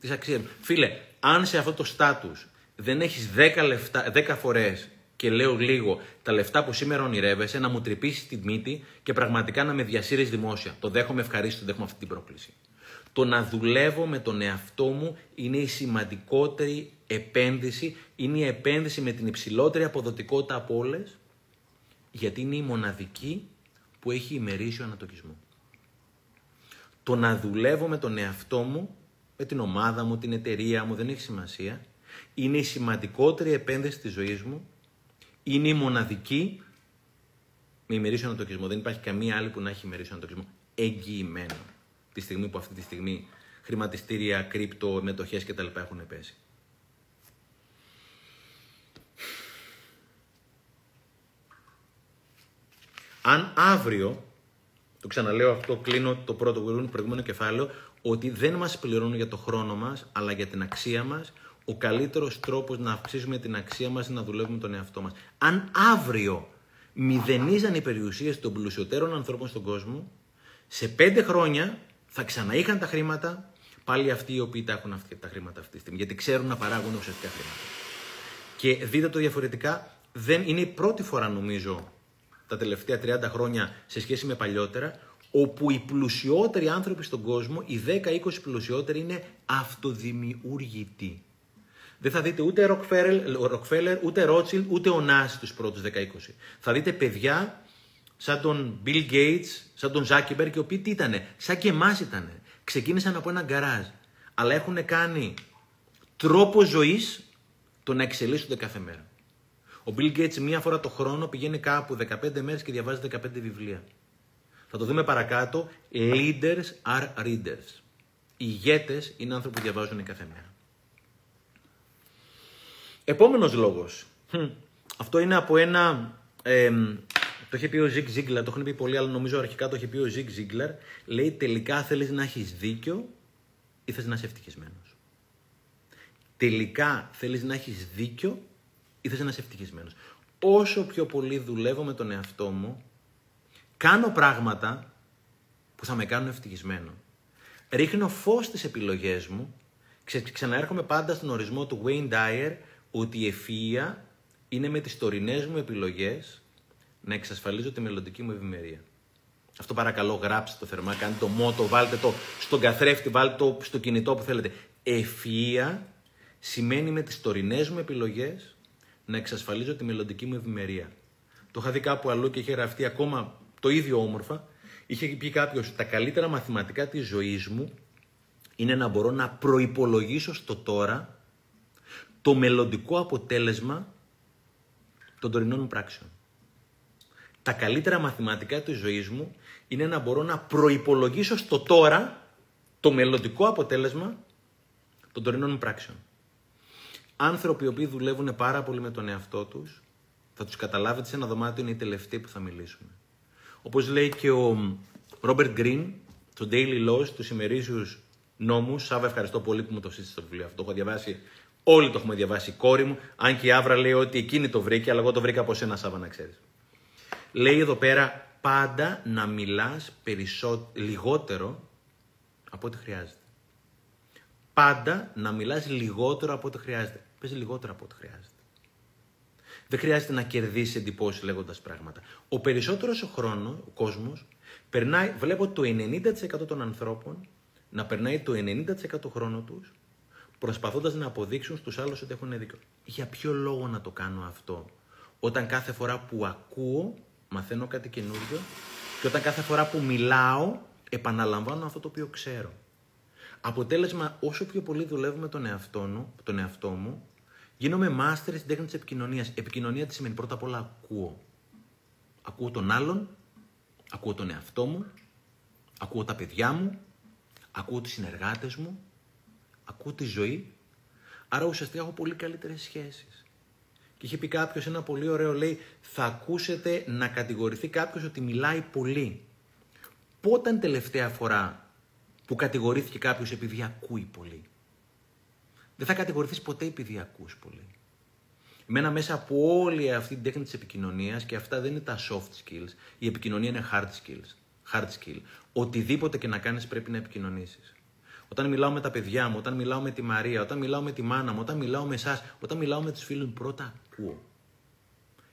της αξίας μου. Φίλε, αν σε αυτό το status δεν έχεις 10, λεφτά, 10 φορές και λέω λίγο τα λεφτά που σήμερα ονειρεύεσαι να μου τρυπήσεις τη μύτη και πραγματικά να με διασύρεις δημόσια. Το δέχομαι ευχαρίστως, δέχομαι αυτή την πρόκληση. Το να δουλεύω με τον εαυτό μου είναι η σημαντικότερη επένδυση, είναι η επένδυση με την υψηλότερη αποδοτικότητα από όλες, γιατί είναι η μοναδική που έχει ημερήσιο ανατοκισμό. Το να δουλεύω με τον εαυτό μου, με την ομάδα μου, την εταιρεία μου, δεν έχει σημασία, είναι η σημαντικότερη επένδυση της ζωής μου είναι η μοναδική με ημερήσιο ανατοκισμό. Δεν υπάρχει καμία άλλη που να έχει ημερήσιο ανατοκισμό εγγυημένο. Τη στιγμή που αυτή τη στιγμή χρηματιστήρια, κρύπτο, μετοχές κτλ. έχουν πέσει. Αν αύριο, το ξαναλέω αυτό, κλείνω το πρώτο προηγούμενο κεφάλαιο, ότι δεν μας πληρώνουν για το χρόνο μας, αλλά για την αξία μας, ο καλύτερος τρόπος να αυξήσουμε την αξία μας είναι να δουλεύουμε τον εαυτό μας. Αν αύριο μηδενίζαν οι περιουσίες των πλουσιωτέρων ανθρώπων στον κόσμο, σε πέντε χρόνια θα ξαναείχαν τα χρήματα πάλι αυτοί οι οποίοι τα έχουν αυτή, τα χρήματα αυτή τη στιγμή. Γιατί ξέρουν να παράγουν ουσιαστικά χρήματα. Και δείτε το διαφορετικά, δεν είναι η πρώτη φορά νομίζω τα τελευταία 30 χρόνια σε σχέση με παλιότερα, όπου οι πλουσιότεροι άνθρωποι στον κόσμο, οι 10-20 πλουσιότεροι είναι αυτοδημιουργητοί. Δεν θα δείτε ούτε Rockefeller, ούτε Rothschild, ούτε ο Νάση τους πρώτους 10-20. Θα δείτε παιδιά σαν τον Bill Gates, σαν τον Zuckerberg, οι οποίοι τι ήτανε, σαν και εμάς ήτανε. Ξεκίνησαν από ένα γκαράζ, αλλά έχουν κάνει τρόπο ζωής το να εξελίσσονται κάθε μέρα. Ο Bill Gates μία φορά το χρόνο πηγαίνει κάπου 15 μέρες και διαβάζει 15 βιβλία. Θα το δούμε παρακάτω. Leaders are readers. Οι ηγέτες είναι άνθρωποι που διαβάζουν κάθε μέρα. Επόμενος λόγος. Αυτό είναι από ένα... το είχε πει ο Ζιγκ Ζίγκλαρ, το έχουν πει πολλοί, αλλά νομίζω αρχικά το είχε πει ο Ζιγκ Ζίγκλαρ. Λέει τελικά θέλεις να έχεις δίκιο ή θες να είσαι ευτυχισμένος. Τελικά θέλεις να έχεις δίκιο ή θες να είσαι ευτυχισμένος. Όσο πιο πολύ δουλεύω με τον εαυτό μου, κάνω πράγματα που θα με κάνουν ευτυχισμένο. Ρίχνω φως στις επιλογές μου, ξαναέρχομαι πάντα στον ορισμό του Wayne Dyer, ότι η ευφυΐα είναι με τις τωρινές μου επιλογές να εξασφαλίζω τη μελλοντική μου ευημερία. Αυτό παρακαλώ γράψτε το θερμά, κάντε το μότο, βάλτε το στον καθρέφτη, βάλτε το στο κινητό που θέλετε. Ευφυΐα σημαίνει με τις τωρινές μου επιλογές να εξασφαλίζω τη μελλοντική μου ευημερία. Το είχα δει κάπου αλλού και είχε γραφτεί ακόμα το ίδιο όμορφα. Είχε πει κάποιος: Τα καλύτερα μαθηματικά της ζωής μου είναι να μπορώ να προϋπολογίσω στο τώρα το μελλοντικό αποτέλεσμα των τωρινών μου πράξεων. Τα καλύτερα μαθηματικά της ζωής μου είναι να μπορώ να προϋπολογίσω στο τώρα το μελλοντικό αποτέλεσμα των τωρινών μου πράξεων. Άνθρωποι οι οποίοι δουλεύουν πάρα πολύ με τον εαυτό τους, θα τους καταλάβετε σε ένα δωμάτιο είναι οι τελευταίοι που θα μιλήσουν. Όπως λέει και ο Ρόμπερτ Γκριν, το Daily Laws, του ημερήσιους νόμους, Σάβα ευχαριστώ πολύ που μου το σύστησε το βιβλίο αυτό, το έχω διαβάσει Όλοι το έχουμε διαβάσει. Η κόρη μου, αν και η Άβρα λέει ότι εκείνη το βρήκε, αλλά εγώ το βρήκα από σένα, Σάβα, να ξέρεις. Λέει εδώ πέρα πάντα να μιλάς λιγότερο από ό,τι χρειάζεται. Πάντα να μιλάς λιγότερο από ό,τι χρειάζεται. Πες λιγότερο από ό,τι χρειάζεται. Δεν χρειάζεται να κερδίσει εντυπώσεις λέγοντας πράγματα. Ο περισσότερος χρόνος, ο κόσμος, περνάει, βλέπω το 90% των ανθρώπων να περνάει το 90% χρόνο τους προσπαθώντας να αποδείξουν στους άλλους ότι έχουν δίκιο. Για ποιο λόγο να το κάνω αυτό, όταν κάθε φορά που ακούω μαθαίνω κάτι καινούριο και όταν κάθε φορά που μιλάω επαναλαμβάνω αυτό το οποίο ξέρω. Αποτέλεσμα, όσο πιο πολύ δουλεύουμε τον εαυτό, μου, τον εαυτό μου, γίνομαι μάστερ στην τέχνη της επικοινωνίας. Επικοινωνία τι σημαίνει; Πρώτα απ' όλα ακούω. Ακούω τον άλλον, ακούω τον εαυτό μου, ακούω τα παιδιά μου, ακούω τους συνεργάτες μου, ακούω τη ζωή. Άρα ουσιαστικά έχω πολύ καλύτερες σχέσεις. Και είχε πει κάποιος ένα πολύ ωραίο, λέει, θα ακούσετε να κατηγορηθεί κάποιος ότι μιλάει πολύ. Πότε τελευταία φορά που κατηγορήθηκε κάποιος επειδή ακούει πολύ; Δεν θα κατηγορηθείς ποτέ επειδή ακούς πολύ. Εμένα μέσα από όλη αυτή την τέχνη της επικοινωνίας και αυτά δεν είναι τα soft skills, η επικοινωνία είναι hard skills. Hard skill. Οτιδήποτε και να κάνεις πρέπει να επικοινωνήσεις. Όταν μιλάω με τα παιδιά μου, όταν μιλάω με τη Μαρία, όταν μιλάω με τη μάνα μου, όταν μιλάω με εσάς, όταν μιλάω με τους φίλους μου, πρώτα ακούω.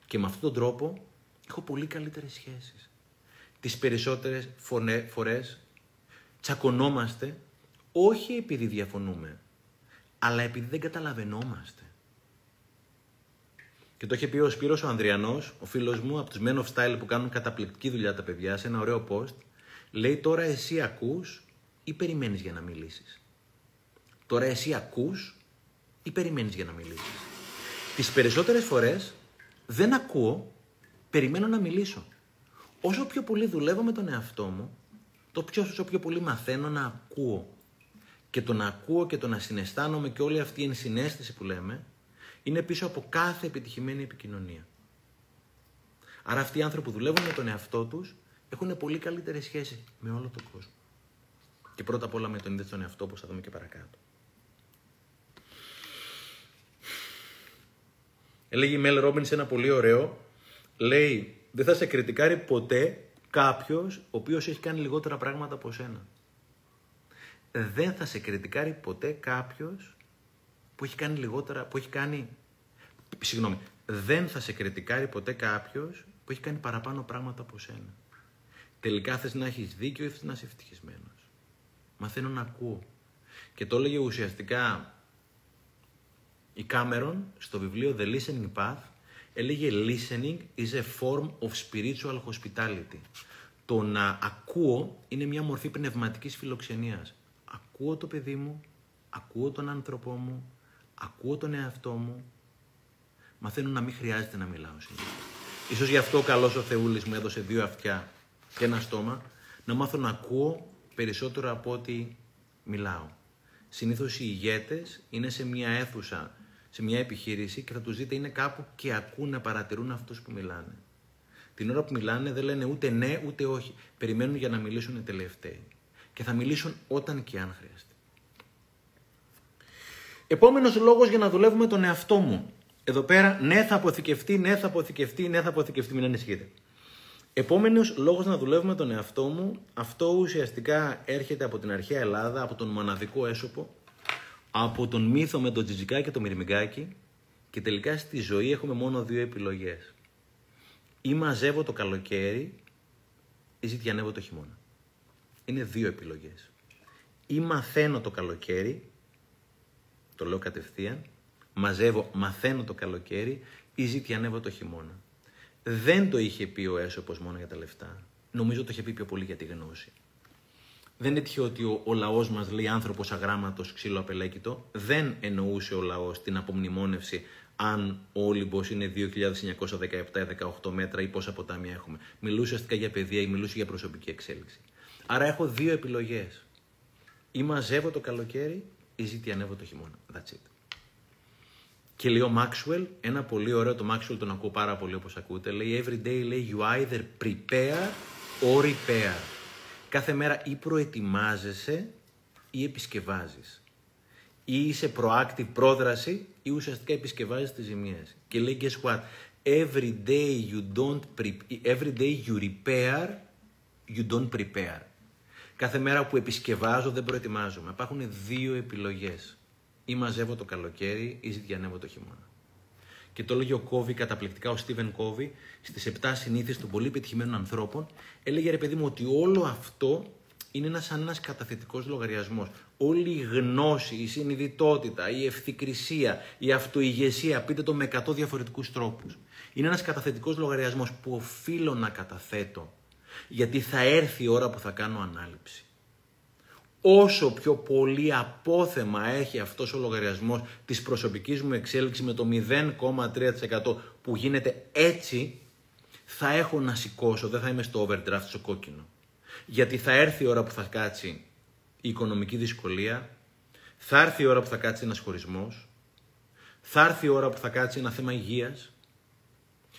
Και με αυτόν τον τρόπο έχω πολύ καλύτερες σχέσεις. Τις περισσότερες φορές τσακωνόμαστε όχι επειδή διαφωνούμε, αλλά επειδή δεν καταλαβαίνόμαστε. Και το είχε πει ο Σπύρος ο Ανδριανός, ο φίλος μου, από τους Men of Style που κάνουν καταπληκτική δουλειά τα παιδιά, σε ένα ωραίο post. Λέει τώρα εσύ ακούς ή περιμένεις για να μιλήσεις; Τώρα εσύ ακούς ή περιμένεις για να μιλήσεις; Τις περισσότερες φορές δεν ακούω, περιμένω να μιλήσω. Όσο πιο πολύ δουλεύω με τον εαυτό μου, το πιο, όσο πιο πολύ μαθαίνω να ακούω. Και το να ακούω και το να συναισθάνομαι και όλη αυτή η ενσυναίσθηση που λέμε, είναι πίσω από κάθε επιτυχημένη επικοινωνία. Άρα αυτοί οι άνθρωποι που δουλεύουν με τον εαυτό τους έχουν πολύ καλύτερη σχέση με όλο τον κόσμο. Και πρώτα απ' όλα με τον ίδιο τον εαυτό, όπως θα δούμε και παρακάτω. Έλεγε η Μέλ Ρόμπινς ένα πολύ ωραίο. Λέει, δεν θα σε κριτικάρει ποτέ κάποιος ο οποίος έχει κάνει λιγότερα πράγματα από σένα. Δεν θα σε κριτικάρει ποτέ κάποιος που έχει κάνει λιγότερα, που έχει κάνει. Συγγνώμη, δεν θα σε κριτικάρει ποτέ κάποιος που έχει κάνει παραπάνω πράγματα από σένα. Τελικά θες να έχεις δίκιο ή θες να είσαι ευτυχισμένος. Μαθαίνω να ακούω. Και το έλεγε ουσιαστικά η Κάμερον στο βιβλίο The Listening Path έλεγε listening is a form of spiritual hospitality. Το να ακούω είναι μια μορφή πνευματικής φιλοξενίας. Ακούω το παιδί μου, ακούω τον άνθρωπό μου, ακούω τον εαυτό μου, μαθαίνω να μην χρειάζεται να μιλάω συνήθως. Ίσως γι' αυτό ο καλός ο Θεούλης μου έδωσε δύο αυτιά και ένα στόμα, να μάθω να ακούω περισσότερο από ό,τι μιλάω. Συνήθως οι ηγέτες είναι σε μια αίθουσα, σε μια επιχείρηση και θα τους δείτε είναι κάπου και ακούν να παρατηρούν αυτούς που μιλάνε. Την ώρα που μιλάνε δεν λένε ούτε ναι ούτε όχι. Περιμένουν για να μιλήσουν τελευταίοι. Και θα μιλήσουν όταν και αν χρειαστεί. Επόμενος λόγος για να δουλεύουμε τον εαυτό μου. Εδώ πέρα, ναι θα αποθηκευτεί, ναι θα αποθηκευτεί, ναι θα αποθηκευτεί, μην ανησυχείτε. Επόμενος λόγος να δουλεύουμε τον εαυτό μου, αυτό ουσιαστικά έρχεται από την αρχαία Ελλάδα, από τον μοναδικό έσωπο, από τον μύθο με τον Τζιτζικά και το Μυρμηγκάκι και τελικά στη ζωή έχουμε μόνο δύο επιλογές. Ή μαζεύω το καλοκαίρι ή ζητιανεύω το χειμώνα. Είναι δύο επιλογές. Ή μαθαίνω το καλοκαίρι το λέω κατευθείαν, μαζεύω, μαθαίνω το καλοκαίρι ή ζητιανεύω το χειμώνα. Δεν το είχε πει ο Έσωπος μόνο για τα λεφτά. Νομίζω το είχε πει πιο πολύ για τη γνώση. Δεν είναι τυχαίο ότι ο, ο λαός μας λέει άνθρωπος αγράμματος, ξύλο απελέκητο. Δεν εννοούσε ο λαός την απομνημόνευση αν ο Όλυμπο είναι 2.917-18 μέτρα ή πόσα ποτάμια έχουμε. Μιλούσε ουσιαστικά για παιδεία ή μιλούσε για προσωπική εξέλιξη. Άρα έχω δύο επιλογές. Ή μαζεύω το καλοκαίρι ή ζητιανεύω το χειμώνα. That's it. Και λέει ο Maxwell, ένα πολύ ωραίο, το Maxwell τον ακούω πάρα πολύ όπως ακούτε, λέει every day λέει you either prepare or repair. Κάθε μέρα ή προετοιμάζεσαι ή επισκευάζεις. Ή είσαι proactive πρόδραση ή ουσιαστικά επισκευάζεις τις ζημίες. Και λέει guess what, every day you don't every day you repair, you don't prepare. Κάθε μέρα που επισκευάζω δεν προετοιμάζομαι. Υπάρχουν δύο επιλογές. Ή μαζεύω το καλοκαίρι ή ζητιανεύω το χειμώνα. και το έλεγε ο Κόβι καταπληκτικά, ο Στίβεν Κόβι, στις 7 συνήθειες των πολύ πετυχημένων ανθρώπων, έλεγε ρε παιδί μου ότι όλο αυτό είναι ένας σαν ένα καταθετικός λογαριασμός. Όλη η γνώση, η συνειδητότητα, η ευθυκρισία, η αυτοηγεσία, πείτε το με 100 διαφορετικούς τρόπους. Είναι ένας καταθετικός λογαριασμός που οφείλω να καταθέτω, γιατί θα έρθει η ώρα που θα κάνω ανάληψη. Όσο πιο πολύ απόθεμα έχει αυτός ο λογαριασμός της προσωπικής μου εξέλιξης με το 0,3% που γίνεται έτσι, θα έχω να σηκώσω, δεν θα είμαι στο overdraft, στο κόκκινο. Γιατί θα έρθει η ώρα που θα κάτσει η οικονομική δυσκολία, θα έρθει η ώρα που θα κάτσει ένας χωρισμός, θα έρθει η ώρα που θα κάτσει ένα θέμα υγείας,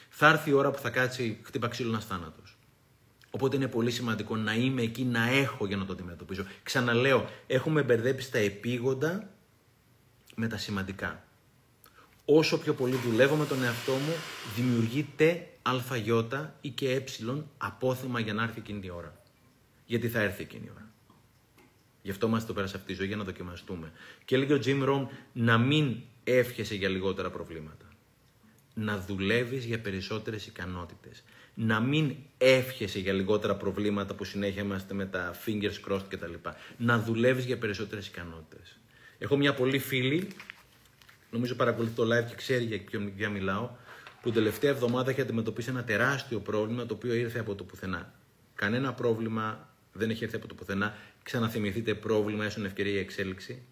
θα έρθει η ώρα που θα κάτσει χτύπα ξύλο ένας θάνατος. Οπότε είναι πολύ σημαντικό να είμαι εκεί, να έχω για να το αντιμετωπίζω. Ξαναλέω, έχουμε μπερδέψει τα επίγοντα με τα σημαντικά. Όσο πιο πολύ δουλεύω με τον εαυτό μου, δημιουργείται ΑΙ ή και ε απόθεμα για να έρθει εκείνη η ώρα. Γιατί θα έρθει εκείνη η ώρα. Γι' αυτό είμαστε εδώ πέρα σε αυτή τη ζωή για να δοκιμαστούμε. Και έλεγε ο Jim Rohn να μην εύχεσαι για λιγότερα προβλήματα. Να δουλεύεις για περισσότερες ικανότητες. Να μην εύχεσαι για λιγότερα προβλήματα που συνέχεια είμαστε με τα fingers crossed κτλ. Να δουλεύεις για περισσότερες ικανότητες. Έχω μια πολύ φίλη, νομίζω παρακολουθεί το live και ξέρει για ποιο μιλάω, που τελευταία εβδομάδα έχει αντιμετωπίσει ένα τεράστιο πρόβλημα το οποίο ήρθε από το πουθενά. Κανένα πρόβλημα δεν έχει έρθει από το πουθενά. Ξαναθυμηθείτε πρόβλημα, έσον ευκαιρία η εξέλιξη.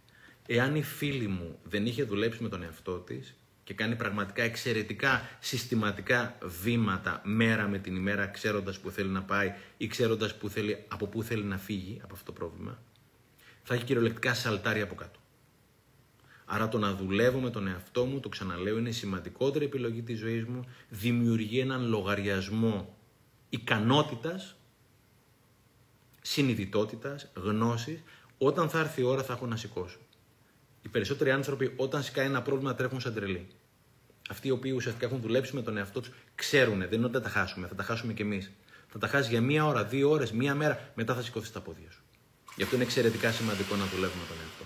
Εάν η φίλη μου δεν είχε δουλέψει με τον εαυτό της και κάνει πραγματικά εξαιρετικά συστηματικά βήματα μέρα με την ημέρα, ξέροντας που θέλει να πάει ή ξέροντας από πού θέλει να φύγει από αυτό το πρόβλημα, θα έχει κυριολεκτικά σαλτάρι από κάτω. Άρα το να δουλεύω με τον εαυτό μου, το ξαναλέω, είναι η σημαντικότερη επιλογή της ζωής μου, δημιουργεί έναν λογαριασμό ικανότητας, συνειδητότητας, γνώσης, όταν θα έρθει η ώρα θα έχω να σηκώσω. Οι περισσότεροι άνθρωποι όταν σκάει ένα πρόβλημα τρέχουν σαν τρελοί. Αυτοί οι οποίοι ουσιαστικά έχουν δουλέψει με τον εαυτό τους ξέρουν, δεν είναι ότι θα τα χάσουμε, θα τα χάσουμε κι εμείς. Θα τα χάσεις για μία ώρα, δύο ώρες, μία μέρα, μετά θα σηκωθείς τα πόδια σου. Γι' αυτό είναι εξαιρετικά σημαντικό να δουλεύουμε με τον εαυτό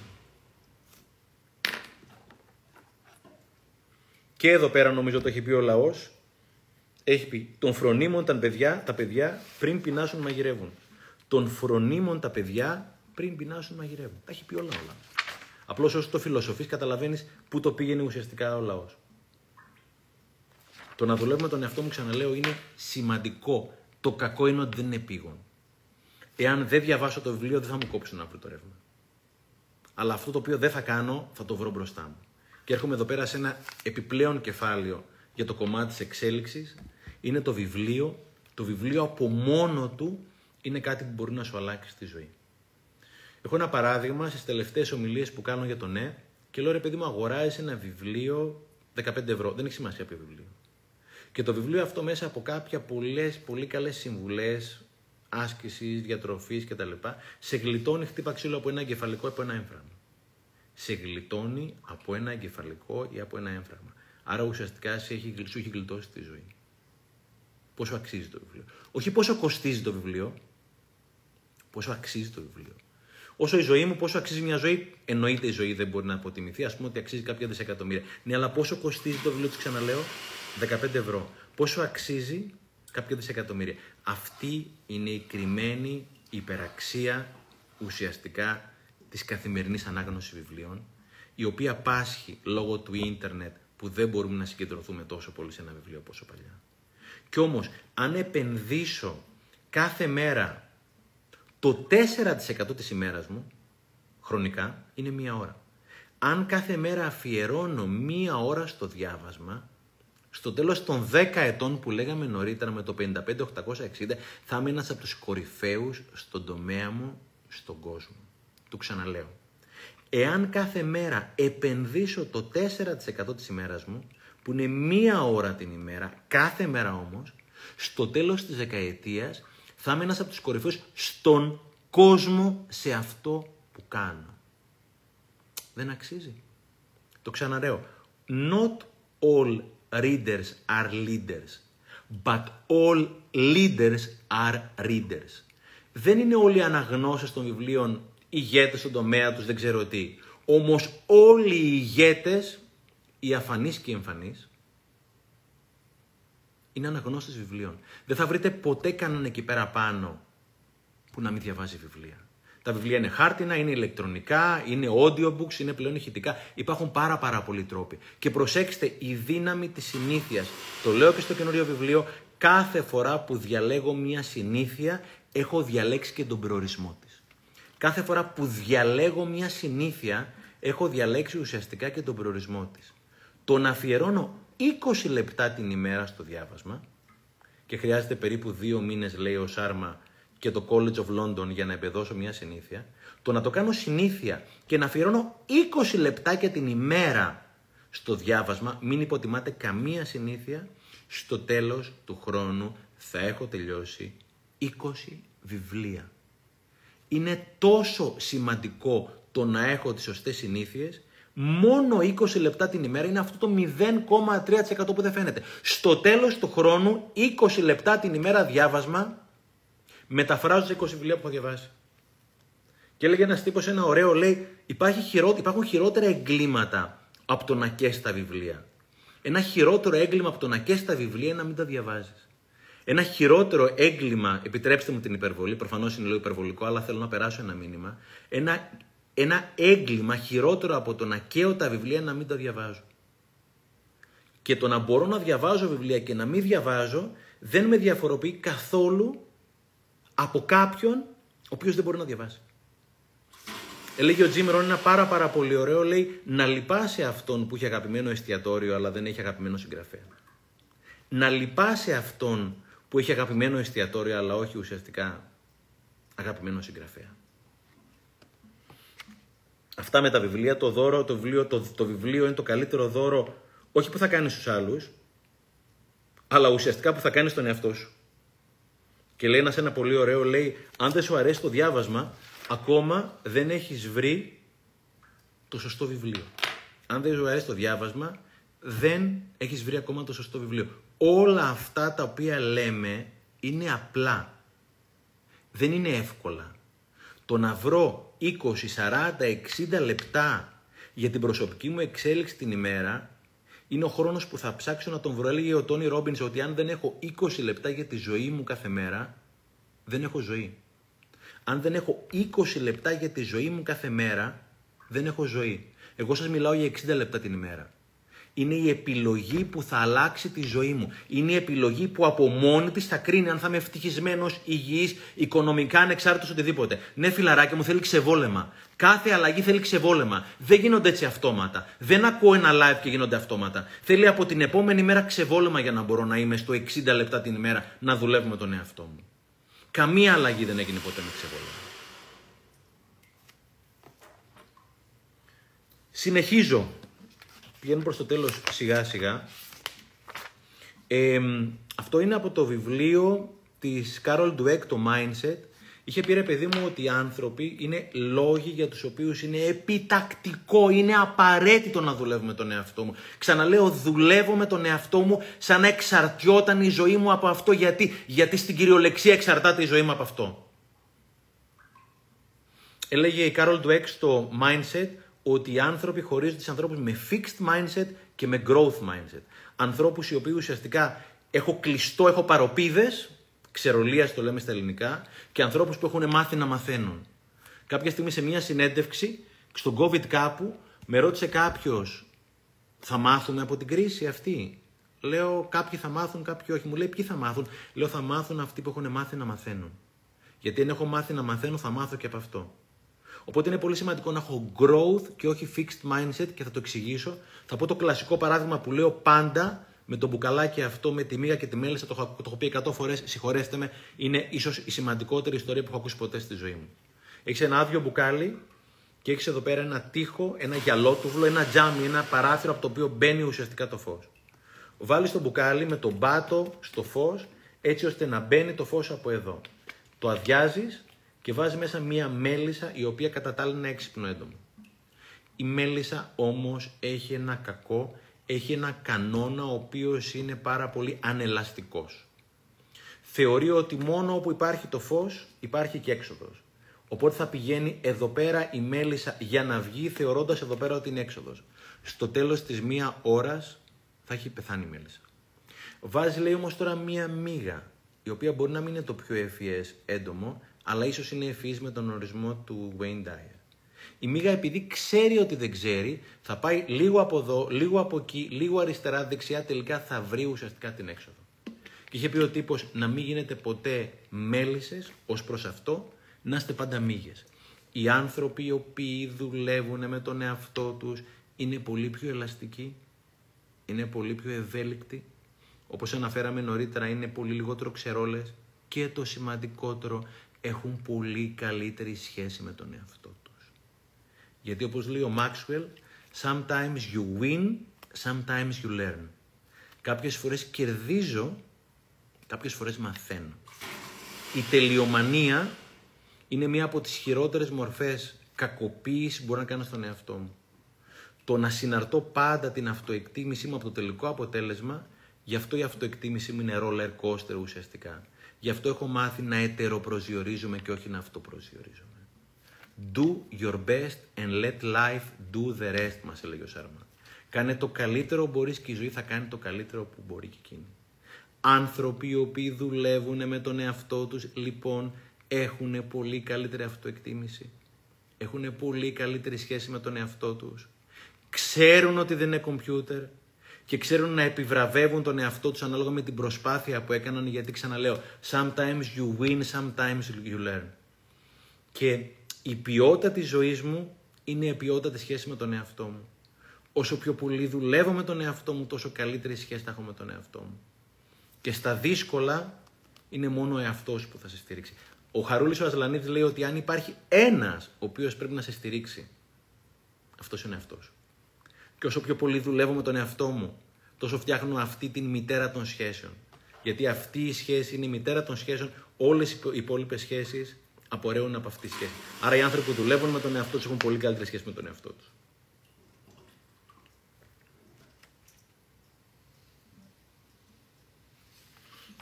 Και εδώ πέρα νομίζω το έχει πει ο λαός. Έχει πει: Τον φρονίμων τα παιδιά, τα παιδιά πριν πεινάσουν μαγειρεύουν. Τον φρονίμων τα παιδιά πριν πεινάσουν μαγειρεύουν. Τα έχει πει όλα όλα. Απλώς όσο το φιλοσοφείς, καταλαβαίνεις πού το πήγαινε ουσιαστικά ο λαός. Το να δουλεύουμε τον εαυτό μου, ξαναλέω, είναι σημαντικό. Το κακό είναι ότι δεν είναι επίγον. Εάν δεν διαβάσω το βιβλίο, δεν θα μου κόψουν αύριο το ρεύμα. Αλλά αυτό το οποίο δεν θα κάνω, θα το βρω μπροστά μου. Και έρχομαι εδώ πέρα σε ένα επιπλέον κεφάλαιο για το κομμάτι της εξέλιξης. Είναι το βιβλίο. Το βιβλίο από μόνο του είναι κάτι που μπορεί να σου αλλάξει τη ζωή. Έχω ένα παράδειγμα στις τελευταίες ομιλίες που κάνω για το ναι και λέω ρε παιδί μου, αγοράζεις ένα βιβλίο 15 ευρώ. Δεν έχει σημασία ποιο βιβλίο. Και το βιβλίο αυτό μέσα από κάποια πολλές, πολύ καλές συμβουλές άσκησης, διατροφής κτλ. σε γλιτώνει χτύπα ξύλο από ένα εγκεφαλικό από ένα έμφραγμα σε γλιτώνει από ένα εγκεφαλικό ή από ένα έμφραγμα. Άρα ουσιαστικά σε έχει, σου έχει γλιτώσει τη ζωή. Πόσο αξίζει το βιβλίο. Όχι πόσο κοστίζει το βιβλίο, πόσο αξίζει το βιβλίο. Όσο η ζωή μου, πόσο αξίζει μια ζωή, εννοείται η ζωή δεν μπορεί να αποτιμηθεί, ας πούμε ότι αξίζει κάποια δισεκατομμύρια. Ναι, αλλά πόσο κοστίζει το βιβλίο, τη ξαναλέω, 15 ευρώ. Πόσο αξίζει κάποια δισεκατομμύρια. Αυτή είναι η κρυμμένη υπεραξία ουσιαστικά της καθημερινής ανάγνωσης βιβλίων, η οποία πάσχει λόγω του ίντερνετ που δεν μπορούμε να συγκεντρωθούμε τόσο πολύ σε ένα βιβλίο όπως παλιά. Κι όμως, αν επενδύσω κάθε μέρα το 4% της ημέρας μου, χρονικά, είναι μία ώρα. Αν κάθε μέρα αφιερώνω μία ώρα στο διάβασμα, στο τέλος των 10 ετών που λέγαμε νωρίτερα με το 55-860, θα είμαι ένας από τους κορυφαίους στον τομέα μου, στον κόσμο. Το ξαναλέω. Εάν κάθε μέρα επενδύσω το 4% της ημέρας μου, που είναι μία ώρα την ημέρα, κάθε μέρα όμως, στο τέλος της δεκαετίας θα είμαι ένας από τους κορυφαίους στον κόσμο σε αυτό που κάνω. Δεν αξίζει. Το ξαναρέω. Not all readers are leaders, but all leaders are readers. Δεν είναι όλοι οι αναγνώσεις των βιβλίων ηγέτες στον τομέα τους, δεν ξέρω τι. Όμως όλοι οι ηγέτες, οι αφανείς και οι εμφανείς, είναι αναγνώστης βιβλίων. Δεν θα βρείτε ποτέ κανέναν εκεί πέρα πάνω που να μην διαβάζει βιβλία. Τα βιβλία είναι χάρτινα, είναι ηλεκτρονικά, είναι audiobooks, είναι πλέον ηχητικά. Υπάρχουν πάρα πάρα πολλοί τρόποι. Και προσέξτε, η δύναμη της συνήθειας. Το λέω και στο καινούριο βιβλίο, κάθε φορά που διαλέγω μια συνήθεια, έχω διαλέξει και τον προορισμό της. Κάθε φορά που διαλέγω μια συνήθεια, έχω διαλέξει ουσιαστικά και τον προορισμό της. Το να αφιερώνω 20 λεπτά την ημέρα στο διάβασμα και χρειάζεται περίπου δύο μήνες, λέει ο Σάρμα, και το College of London για να εμπεδώσω μια συνήθεια, το να το κάνω συνήθεια και να αφιερώνω 20 λεπτάκια την ημέρα στο διάβασμα, μην υποτιμάτε καμία συνήθεια, στο τέλος του χρόνου θα έχω τελειώσει 20 βιβλία. Είναι τόσο σημαντικό το να έχω τις σωστές συνήθειες, μόνο 20 λεπτά την ημέρα είναι αυτό το 0,3% που δεν φαίνεται. Στο τέλος του χρόνου, 20 λεπτά την ημέρα διάβασμα, μεταφράζω σε 20 βιβλία που έχω διαβάσει. Και έλεγε ένας τύπος ένα ωραίο, λέει: Υπάρχει χειρό, Υπάρχουν χειρότερα εγκλήματα από το να καίει τα βιβλία. Ένα χειρότερο έγκλημα από το να καίει τα βιβλία είναι να μην τα διαβάζεις. Ένα χειρότερο έγκλημα, επιτρέψτε μου την υπερβολή, προφανώς είναι λίγο υπερβολικό, αλλά θέλω να περάσω ένα μήνυμα. Ένα, ένα έγκλημα χειρότερο από το να καίω τα βιβλία είναι να μην τα διαβάζω. Και το να μπορώ να διαβάζω βιβλία και να μην διαβάζω δεν με διαφοροποιεί καθόλου από κάποιον ο οποίος δεν μπορεί να διαβάσει. Έλεγε ο Τζιμ Ρόν ένα πάρα πάρα πολύ ωραίο, λέει να λυπάσαι αυτόν που έχει αγαπημένο εστιατόριο αλλά δεν έχει αγαπημένο συγγραφέα. Να λυπάσαι αυτόν που έχει αγαπημένο εστιατόριο αλλά όχι ουσιαστικά αγαπημένο συγγραφέα. Αυτά με τα βιβλία, το δώρο, το βιβλίο, το, το βιβλίο είναι το καλύτερο δώρο όχι που θα κάνεις στους άλλους, αλλά ουσιαστικά που θα κάνεις τον εαυτό σου. Και λέει ένας ένα πολύ ωραίο, λέει, αν δεν σου αρέσει το διάβασμα, ακόμα δεν έχεις βρει το σωστό βιβλίο. Αν δεν σου αρέσει το διάβασμα, δεν έχεις βρει ακόμα το σωστό βιβλίο. Όλα αυτά τα οποία λέμε είναι απλά. Δεν είναι εύκολα. Το να βρω 20, 40, 60 λεπτά για την προσωπική μου εξέλιξη την ημέρα είναι ο χρόνος που θα ψάξω να τον βρω. Έλεγε ο Τόνι Ρόμπινς ότι αν δεν έχω 20 λεπτά για τη ζωή μου κάθε μέρα, δεν έχω ζωή. Αν δεν έχω 20 λεπτά για τη ζωή μου κάθε μέρα, δεν έχω ζωή. Εγώ σας μιλάω για 60 λεπτά την ημέρα. Είναι η επιλογή που θα αλλάξει τη ζωή μου. Είναι η επιλογή που από μόνη της θα κρίνει αν θα είμαι ευτυχισμένος, υγιής, οικονομικά ανεξάρτητος, οτιδήποτε. Ναι, φιλαράκι μου, θέλει ξεβόλεμα. Κάθε αλλαγή θέλει ξεβόλεμα. Δεν γίνονται έτσι αυτόματα. Δεν ακούω ένα live και γίνονται αυτόματα. Θέλει από την επόμενη μέρα ξεβόλεμα για να μπορώ να είμαι στο 60 λεπτά την ημέρα να δουλεύω με τον εαυτό μου. Καμία αλλαγή δεν έγινε ποτέ με ξεβόλεμα. Συνεχίζω Πηγαίνουμε προς το τέλος σιγά σιγά. αυτό είναι από το βιβλίο της Carol Dweck, το Mindset. Είχε πει ρε παιδί μου ότι οι άνθρωποι είναι λόγοι για τους οποίους είναι επιτακτικό, είναι απαραίτητο να δουλεύω με τον εαυτό μου. Ξαναλέω, δουλεύω με τον εαυτό μου σαν να εξαρτιόταν η ζωή μου από αυτό. Γιατί, Γιατί στην κυριολεξία εξαρτάται η ζωή μου από αυτό. Έλεγε η Carol Dweck στο Mindset ότι οι άνθρωποι χωρίζουν τις ανθρώπους με fixed mindset και με growth mindset. Ανθρώπους οι οποίοι ουσιαστικά έχω κλειστό, έχω παροπίδες, ξερολίας το λέμε στα ελληνικά, και ανθρώπους που έχουν μάθει να μαθαίνουν. Κάποια στιγμή σε μια συνέντευξη, στον COVID κάπου, με ρώτησε κάποιος, θα μάθουμε από την κρίση αυτή; Λέω, κάποιοι θα μάθουν, κάποιοι όχι. Μου λέει, ποιοι θα μάθουν; Λέω, θα μάθουν αυτοί που έχουν μάθει να μαθαίνουν. Γιατί αν έχω μάθει να μαθαίνω, θα μάθω και από αυτό. Οπότε είναι πολύ σημαντικό να έχω growth και όχι fixed mindset και θα το εξηγήσω. Θα πω το κλασικό παράδειγμα που λέω πάντα με το μπουκαλάκι αυτό, με τη μίγα και τη μέλισσα, το, το έχω πει 100 φορές, συγχωρέστε με, είναι ίσως η σημαντικότερη ιστορία που έχω ακούσει ποτέ στη ζωή μου. Έχεις ένα άδειο μπουκάλι και έχεις εδώ πέρα ένα τείχο, ένα γυαλότουβλο, ένα τζάμι, ένα παράθυρο από το οποίο μπαίνει ουσιαστικά το φως. Βάλεις το μπουκάλι με τον πάτο στο φως, έτσι ώστε να μπαίνει το φως από εδώ. Το αδειάζεις και βάζει μέσα μία μέλισσα η οποία κατά τα άλλα είναι έξυπνο έντομο. Η μέλισσα όμως έχει ένα κακό, έχει ένα κανόνα ο οποίος είναι πάρα πολύ ανελαστικός. Θεωρεί ότι μόνο όπου υπάρχει το φως υπάρχει και έξοδος. Οπότε θα πηγαίνει εδώ πέρα η μέλισσα για να βγει θεωρώντας εδώ πέρα ότι είναι έξοδος. Στο τέλος της μία ώρας θα έχει πεθάνει η μέλισσα. Βάζει λέει όμως τώρα μία μίγα, η οποία μπορεί να μην είναι το πιο ευφυές έντομο, αλλά ίσως είναι ευφυής με τον ορισμό του Wayne Dyer. Η μίγα επειδή ξέρει ότι δεν ξέρει, θα πάει λίγο από εδώ, λίγο από εκεί, λίγο αριστερά, δεξιά, τελικά θα βρει ουσιαστικά την έξοδο. Και είχε πει ο τύπος να μην γίνετε ποτέ μέλισσες ως προς αυτό, να είστε πάντα μύγες. Οι άνθρωποι οι οποίοι δουλεύουν με τον εαυτό τους είναι πολύ πιο ελαστικοί, είναι πολύ πιο ευέλικτοι, όπως αναφέραμε νωρίτερα είναι πολύ λιγότερο ξερόλες και το σημαντικότερο έχουν πολύ καλύτερη σχέση με τον εαυτό τους. Γιατί όπως λέει ο Maxwell, sometimes you win, sometimes you learn. Κάποιες φορές κερδίζω, κάποιες φορές μαθαίνω. Η τελειομανία είναι μία από τις χειρότερες μορφές κακοποίησης που μπορώ να κάνω στον εαυτό μου. Το να συναρτώ πάντα την αυτοεκτίμησή μου από το τελικό αποτέλεσμα, γι' αυτό η αυτοεκτίμησή μου είναι roller coaster ουσιαστικά. Γι' αυτό έχω μάθει να ετεροπροσδιορίζομαι και όχι να αυτοπροσδιορίζομαι. Do your best and let life do the rest, μας έλεγε ο Σάρμα. Κάνε το καλύτερο που μπορείς και η ζωή θα κάνει το καλύτερο που μπορεί και εκείνη. Άνθρωποι οι οποίοι δουλεύουν με τον εαυτό τους, λοιπόν, έχουν πολύ καλύτερη αυτοεκτίμηση. Έχουν πολύ καλύτερη σχέση με τον εαυτό τους. Ξέρουν ότι δεν είναι κομπιούτερ και ξέρουν να επιβραβεύουν τον εαυτό τους ανάλογα με την προσπάθεια που έκαναν γιατί ξαναλέω sometimes you win, sometimes you learn. Και η ποιότητα της ζωής μου είναι η ποιότητα της σχέσης με τον εαυτό μου. Όσο πιο πολύ δουλεύω με τον εαυτό μου, τόσο καλύτερη σχέση θα έχω με τον εαυτό μου. Και στα δύσκολα είναι μόνο ο εαυτός που θα σε στηρίξει. Ο Χαρούλης ο Ασλανίδης λέει ότι αν υπάρχει ένας ο οποίος πρέπει να σε στηρίξει, αυτός είναι αυτός. Και όσο πιο πολύ δουλεύω με τον εαυτό μου, τόσο φτιάχνω αυτή την μητέρα των σχέσεων. Γιατί αυτή η σχέση είναι η μητέρα των σχέσεων, όλες οι υπόλοιπες σχέσεις απορρέουν από αυτή τη σχέση. Άρα οι άνθρωποι που δουλεύουν με τον εαυτό τους έχουν πολύ καλύτερη σχέση με τον εαυτό τους.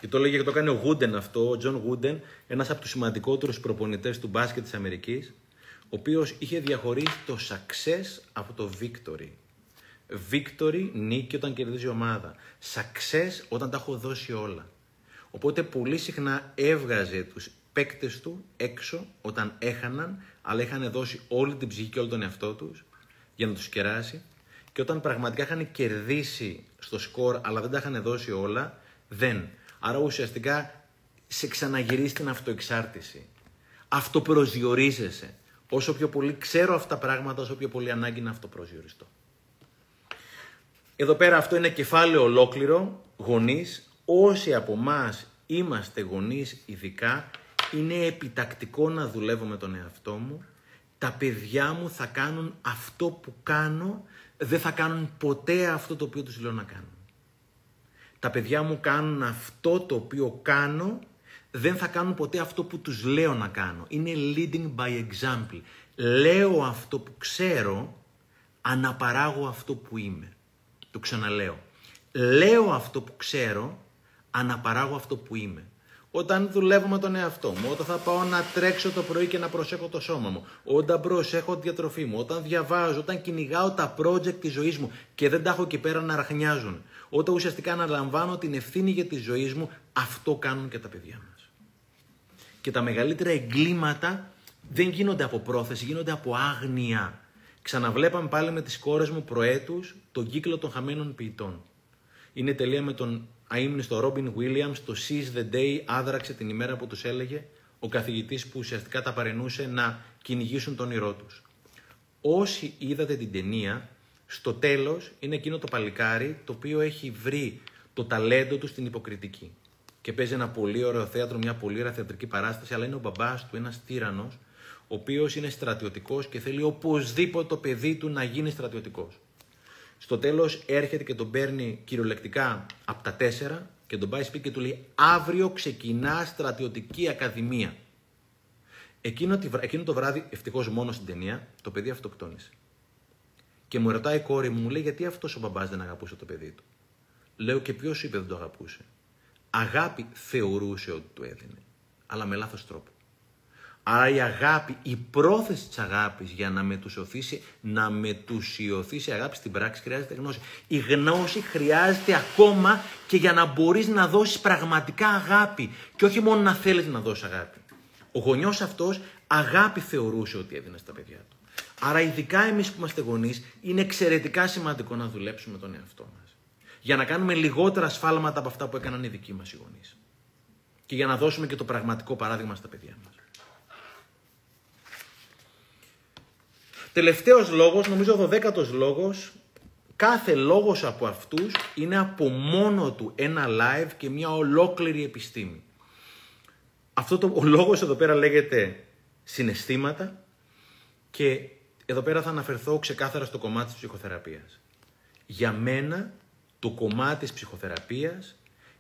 Και το 'λεγε και το κάνει ο Γούντεν αυτό, ο Τζον Γούντεν, ένας από τους σημαντικότερους προπονητές του μπάσκετ της Αμερικής, ο οποίος είχε διαχωρίσει το success από το victory. Victory, νίκη όταν κερδίζει η ομάδα. Success όταν τα έχω δώσει όλα. Οπότε πολύ συχνά έβγαζε τους παίκτες του έξω όταν έχαναν, αλλά είχαν δώσει όλη την ψυχή και όλο τον εαυτό τους για να τους κεράσει. Και όταν πραγματικά είχαν κερδίσει στο σκορ, αλλά δεν τα είχαν δώσει όλα, δεν. Άρα ουσιαστικά σε ξαναγυρίζει την αυτοεξάρτηση. Αυτοπροσδιορίζεσαι. Όσο πιο πολύ ξέρω αυτά τα πράγματα, όσο πιο πολύ ανάγκη να αυτοπροσδιοριστώ. Εδώ πέρα αυτό είναι κεφάλαιο ολόκληρο, γονείς. Όσοι από εμάς είμαστε γονείς ειδικά, είναι επιτακτικό να δουλεύω με τον εαυτό μου. Τα παιδιά μου θα κάνουν αυτό που κάνω, δεν θα κάνουν ποτέ αυτό το οποίο τους λέω να κάνουν τα παιδιά μου κάνουν αυτό το οποίο κάνω, δεν θα κάνουν ποτέ αυτό που τους λέω να κάνω. Είναι leading by example. Λέω αυτό που ξέρω, αναπαράγω αυτό που είμαι. Το ξαναλέω. Λέω αυτό που ξέρω, αναπαράγω αυτό που είμαι. Όταν δουλεύω με τον εαυτό μου, όταν θα πάω να τρέξω το πρωί και να προσέχω το σώμα μου, όταν προσέχω τη διατροφή μου, όταν διαβάζω, όταν κυνηγάω τα project της ζωής μου και δεν τα έχω εκεί πέρα να ραχνιάζουν, όταν ουσιαστικά αναλαμβάνω την ευθύνη για τη ζωής μου, αυτό κάνουν και τα παιδιά μας. Και τα μεγαλύτερα εγκλήματα δεν γίνονται από πρόθεση, γίνονται από άγνοια. Ξαναβλέπαμε πάλι με τις κόρες μου προέτους τον κύκλο των χαμένων ποιητών. Είναι τελεία με τον αείμνηστο Ρόμπιν Williams, το Seize the Day άδραξε την ημέρα που τους έλεγε ο καθηγητής που ουσιαστικά τα παρενούσε να κυνηγήσουν τον όνειρό τους. Όσοι είδατε την ταινία, στο τέλος είναι εκείνο το παλικάρι το οποίο έχει βρει το ταλέντο του στην υποκριτική. Και παίζει ένα πολύ ωραίο θέατρο, μια πολύ ωραία θεατρική παράσταση, αλλά είναι ο μπαμπάς του, ένας τύρανος, ο οποίος είναι στρατιωτικός και θέλει οπωσδήποτε το παιδί του να γίνει στρατιωτικός. Στο τέλος έρχεται και τον παίρνει κυριολεκτικά από τα τέσσερα και τον πάει σπίτι και του λέει αύριο ξεκινά στρατιωτική ακαδημία. Εκείνο, εκείνο το βράδυ, ευτυχώς μόνο στην ταινία, το παιδί αυτοκτόνησε. Και μου ρωτάει η κόρη μου, μου λέει γιατί αυτός ο μπαμπάς δεν αγαπούσε το παιδί του; Λέω και ποιος είπε δεν το αγαπούσε; Αγάπη θεωρούσε ότι του έδινε, αλλά με λάθος τρόπο. Άρα η αγάπη, η πρόθεση της αγάπης για να μετουσιωθεί, να μετουσιωθεί η αγάπη στην πράξη χρειάζεται γνώση. Η γνώση χρειάζεται ακόμα και για να μπορείς να δώσεις πραγματικά αγάπη και όχι μόνο να θέλεις να δώσεις αγάπη. Ο γονιός αυτός αγάπη θεωρούσε ότι έδινε στα παιδιά του. Άρα ειδικά εμείς που είμαστε γονείς είναι εξαιρετικά σημαντικό να δουλέψουμε τον εαυτό μας. Για να κάνουμε λιγότερα σφάλματα από αυτά που έκαναν οι δικοί μας οι γονείς. Και για να δώσουμε και το πραγματικό παράδειγμα στα παιδιά μας. Τελευταίος λόγος, νομίζω ο δωδέκατος λόγος, κάθε λόγος από αυτούς είναι από μόνο του ένα live και μια ολόκληρη επιστήμη. Αυτό το, ο λόγος εδώ πέρα λέγεται συναισθήματα και εδώ πέρα θα αναφερθώ ξεκάθαρα στο κομμάτι της ψυχοθεραπείας. Για μένα το κομμάτι της ψυχοθεραπείας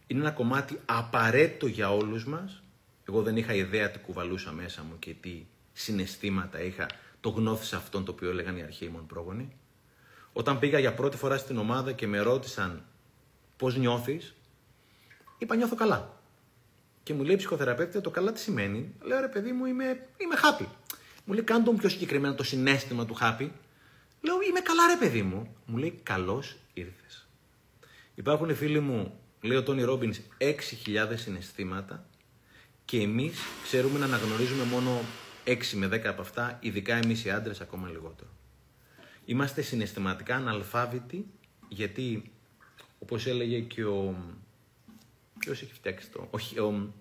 είναι ένα κομμάτι απαραίτητο για όλους μας. Εγώ δεν είχα ιδέα τι κουβαλούσα μέσα μου και τι συναισθήματα είχα το γνώθησα αυτόν το οποίο έλεγαν οι αρχαίοι μου πρόγονοι. Όταν πήγα για πρώτη φορά στην ομάδα και με ρώτησαν πώς νιώθεις, είπα νιώθω καλά. Και μου λέει η ψυχοθεραπεύτη, το καλά τι σημαίνει; Λέω ρε παιδί μου, είμαι, είμαι happy. Μου λέει, κάνε τον πιο συγκεκριμένα το συνέστημα του happy. Λέω, είμαι καλά ρε παιδί μου. Μου λέει, καλώς ήρθες. Υπάρχουν φίλοι μου, λέει ο Τόνι Ρόμπινς, 6.000 συναισθήματα και εμείς ξέρουμε να αναγνωρίζουμε μόνο 6 με 10 από αυτά, ειδικά εμείς οι άντρες ακόμα λιγότερο. Είμαστε συναισθηματικά αναλφάβητοι γιατί, όπως έλεγε και ο. Ποιος έχει φτιάξει το. Όχι, ο,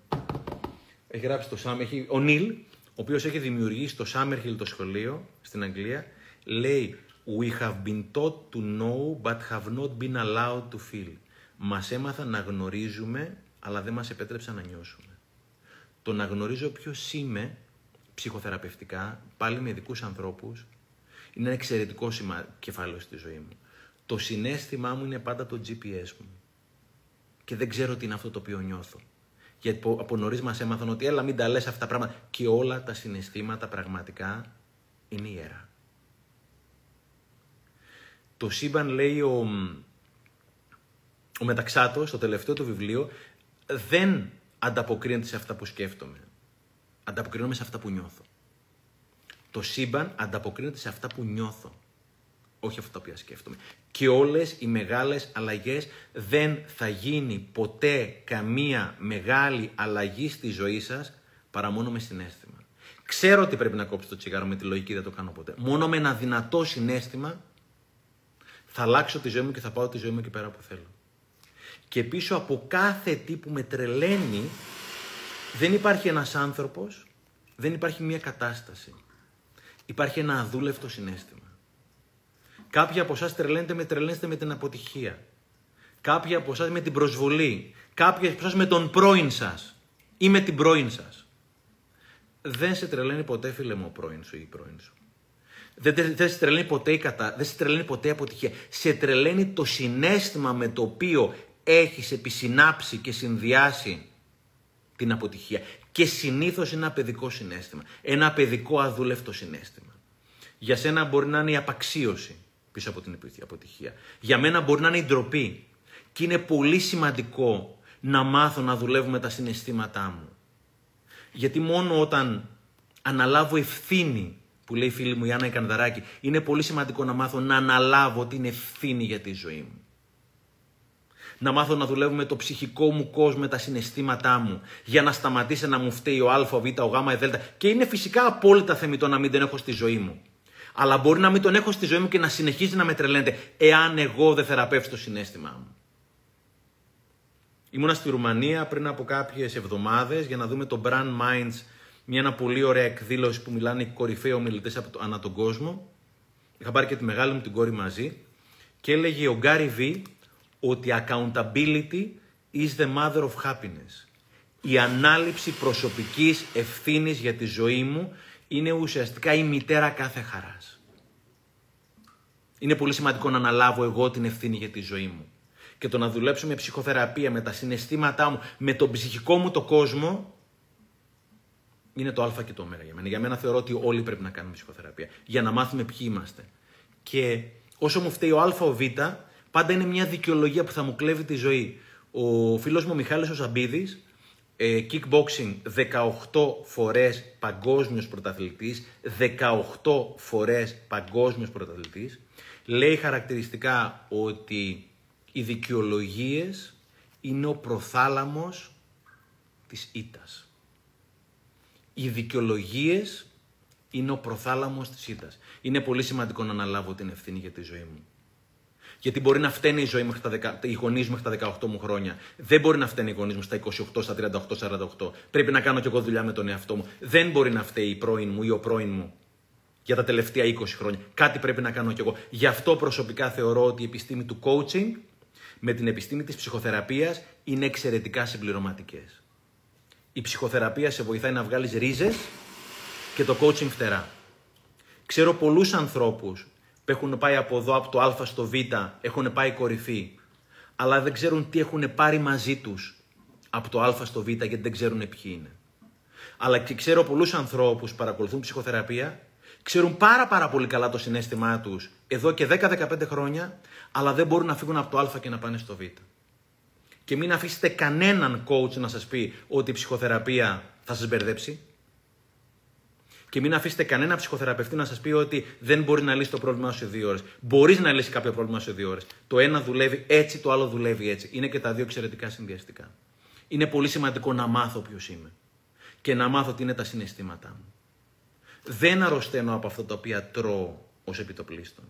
έχει γράψει το Σάμ, έχει, ο Νίλ, ο οποίος έχει δημιουργήσει το Summerhill το σχολείο στην Αγγλία, λέει We have been taught to know but have not been allowed to feel. Μας έμαθαν να γνωρίζουμε, αλλά δεν μας επέτρεψαν να νιώσουμε. Το να γνωρίζω ποιος είμαι ψυχοθεραπευτικά, πάλι με ειδικούς ανθρώπους, είναι ένα εξαιρετικό σημα... κεφάλαιο στη ζωή μου. Το συνέστημά μου είναι πάντα το GPS μου. Και δεν ξέρω τι είναι αυτό το οποίο νιώθω. Γιατί από νωρίς μας έμαθαν ότι έλα μην τα λες αυτά τα πράγματα. Και όλα τα συναισθήματα πραγματικά είναι ιερά. Το σύμπαν λέει ο, ο Μεταξάτος, στο τελευταίο του βιβλίο, δεν ανταποκρίνεται σε αυτά που σκέφτομαι ανταποκρίνομαι σε αυτά που νιώθω. Το σύμπαν ανταποκρίνεται σε αυτά που νιώθω. Όχι αυτά τα οποία σκέφτομαι. Και όλες οι μεγάλες αλλαγές δεν θα γίνει ποτέ καμία μεγάλη αλλαγή στη ζωή σας παρά μόνο με συνέστημα. Ξέρω ότι πρέπει να κόψω το τσιγάρο με τη λογική, δεν το κάνω ποτέ. Μόνο με ένα δυνατό συνέστημα θα αλλάξω τη ζωή μου και θα πάω τη ζωή μου εκεί πέρα που θέλω. Και πίσω από κάθε τι που με τρελαίνει δεν υπάρχει ένας άνθρωπος, δεν υπάρχει μια κατάσταση. Υπάρχει ένα αδούλευτο συνέστημα. Κάποιοι από εσάς τρελαίνετε με τρελαίνετε με την αποτυχία. Κάποιοι από εσάς με την προσβολή. Κάποιοι από εσάς με τον πρώην σας ή με την πρώην σας. Δεν σε τρελαίνει ποτέ, φίλε μου, ο πρώην σου ή η πρώην σου. Δεν, δεν, σε τρελαίνει ποτέ η κατα... δεν σε τρελαίνει ποτέ η αποτυχία. Σε τρελαίνει το συνέστημα με το οποίο έχεις επισυνάψει και συνδυάσει την αποτυχία. Και συνήθως είναι ένα παιδικό συνέστημα. Ένα παιδικό αδούλευτο συνέστημα. Για σένα μπορεί να είναι η απαξίωση πίσω από την αποτυχία. Για μένα μπορεί να είναι η ντροπή. Και είναι πολύ σημαντικό να μάθω να δουλεύω με τα συναισθήματά μου. Γιατί μόνο όταν αναλάβω ευθύνη, που λέει η φίλη μου η Άννα Κανδαράκη, είναι πολύ σημαντικό να μάθω να αναλάβω την ευθύνη για τη ζωή μου να μάθω να δουλεύω με το ψυχικό μου κόσμο, με τα συναισθήματά μου, για να σταματήσει να μου φταίει ο Α, ο Β, ο Γ, η Δ. Και είναι φυσικά απόλυτα θεμητό να μην τον έχω στη ζωή μου. Αλλά μπορεί να μην τον έχω στη ζωή μου και να συνεχίζει να με τρελαίνεται, εάν εγώ δεν θεραπεύσω το συνέστημά μου. Ήμουνα στη Ρουμανία πριν από κάποιες εβδομάδες για να δούμε το Brand Minds, μια ένα πολύ ωραία εκδήλωση που μιλάνε οι κορυφαίοι ομιλητές από το, ανά τον κόσμο. Είχα πάρει και τη μεγάλη μου την κόρη μαζί και έλεγε ο Γκάρι Βι ότι accountability is the mother of happiness. Η ανάληψη προσωπικής ευθύνης για τη ζωή μου είναι ουσιαστικά η μητέρα κάθε χαράς. Είναι πολύ σημαντικό να αναλάβω εγώ την ευθύνη για τη ζωή μου. Και το να δουλέψω με ψυχοθεραπεία, με τα συναισθήματά μου, με τον ψυχικό μου το κόσμο, είναι το α και το ω για μένα. Για μένα θεωρώ ότι όλοι πρέπει να κάνουμε ψυχοθεραπεία. Για να μάθουμε ποιοι είμαστε. Και όσο μου φταίει ο α ο β, πάντα είναι μια δικαιολογία που θα μου κλέβει τη ζωή. Ο φίλος μου ο Μιχάλης ο Ζαμπίδης ε, kickboxing 18 φορές παγκόσμιος πρωταθλητής, 18 φορές παγκόσμιος πρωταθλητής. Λέει χαρακτηριστικά ότι οι δικαιολογίες είναι ο προθάλαμος της ήτας. Οι δικαιολογίες είναι ο προθάλαμος της ήτας. Είναι πολύ σημαντικό να αναλάβω την ευθύνη για τη ζωή μου. Γιατί μπορεί να φταίνει η ζωή μέχρι τα δεκα... οι γονείς μου μέχρι τα 18 μου χρόνια. Δεν μπορεί να φταίνει οι γονείς μου στα 28, στα 38, 48. Πρέπει να κάνω κι εγώ δουλειά με τον εαυτό μου. Δεν μπορεί να φταίει η πρώην μου ή ο πρώην μου για τα τελευταία 20 χρόνια. Κάτι πρέπει να κάνω κι εγώ. Γι' αυτό προσωπικά θεωρώ ότι η επιστήμη του coaching με την επιστήμη της ψυχοθεραπείας είναι εξαιρετικά συμπληρωματικές. Η ψυχοθεραπεία σε βοηθάει να βγάλεις ρίζες και το coaching φτερά. Ξέρω πολλούς ανθρώπους που έχουν πάει από εδώ, από το α στο β, έχουν πάει κορυφή, αλλά δεν ξέρουν τι έχουν πάρει μαζί τους από το α στο β γιατί δεν ξέρουν ποιοι είναι. Αλλά και ξέρω πολλούς ανθρώπους που παρακολουθούν ψυχοθεραπεία, ξέρουν πάρα πάρα πολύ καλά το συνέστημά τους εδώ και 10-15 χρόνια, αλλά δεν μπορούν να φύγουν από το α και να πάνε στο β. Και μην αφήσετε κανέναν coach να σας πει ότι η ψυχοθεραπεία θα σας μπερδέψει. Και μην αφήσετε κανένα ψυχοθεραπευτή να σας πει ότι δεν μπορεί να λύσει το πρόβλημά σου σε δύο ώρες. Μπορείς να λύσει κάποιο πρόβλημα σε δύο ώρες. Το ένα δουλεύει έτσι, το άλλο δουλεύει έτσι. Είναι και τα δύο εξαιρετικά συνδυαστικά. Είναι πολύ σημαντικό να μάθω ποιος είμαι. Και να μάθω τι είναι τα συναισθήματά μου. Δεν αρρωσταίνω από αυτά τα οποία τρώω ως επιτοπλίστων.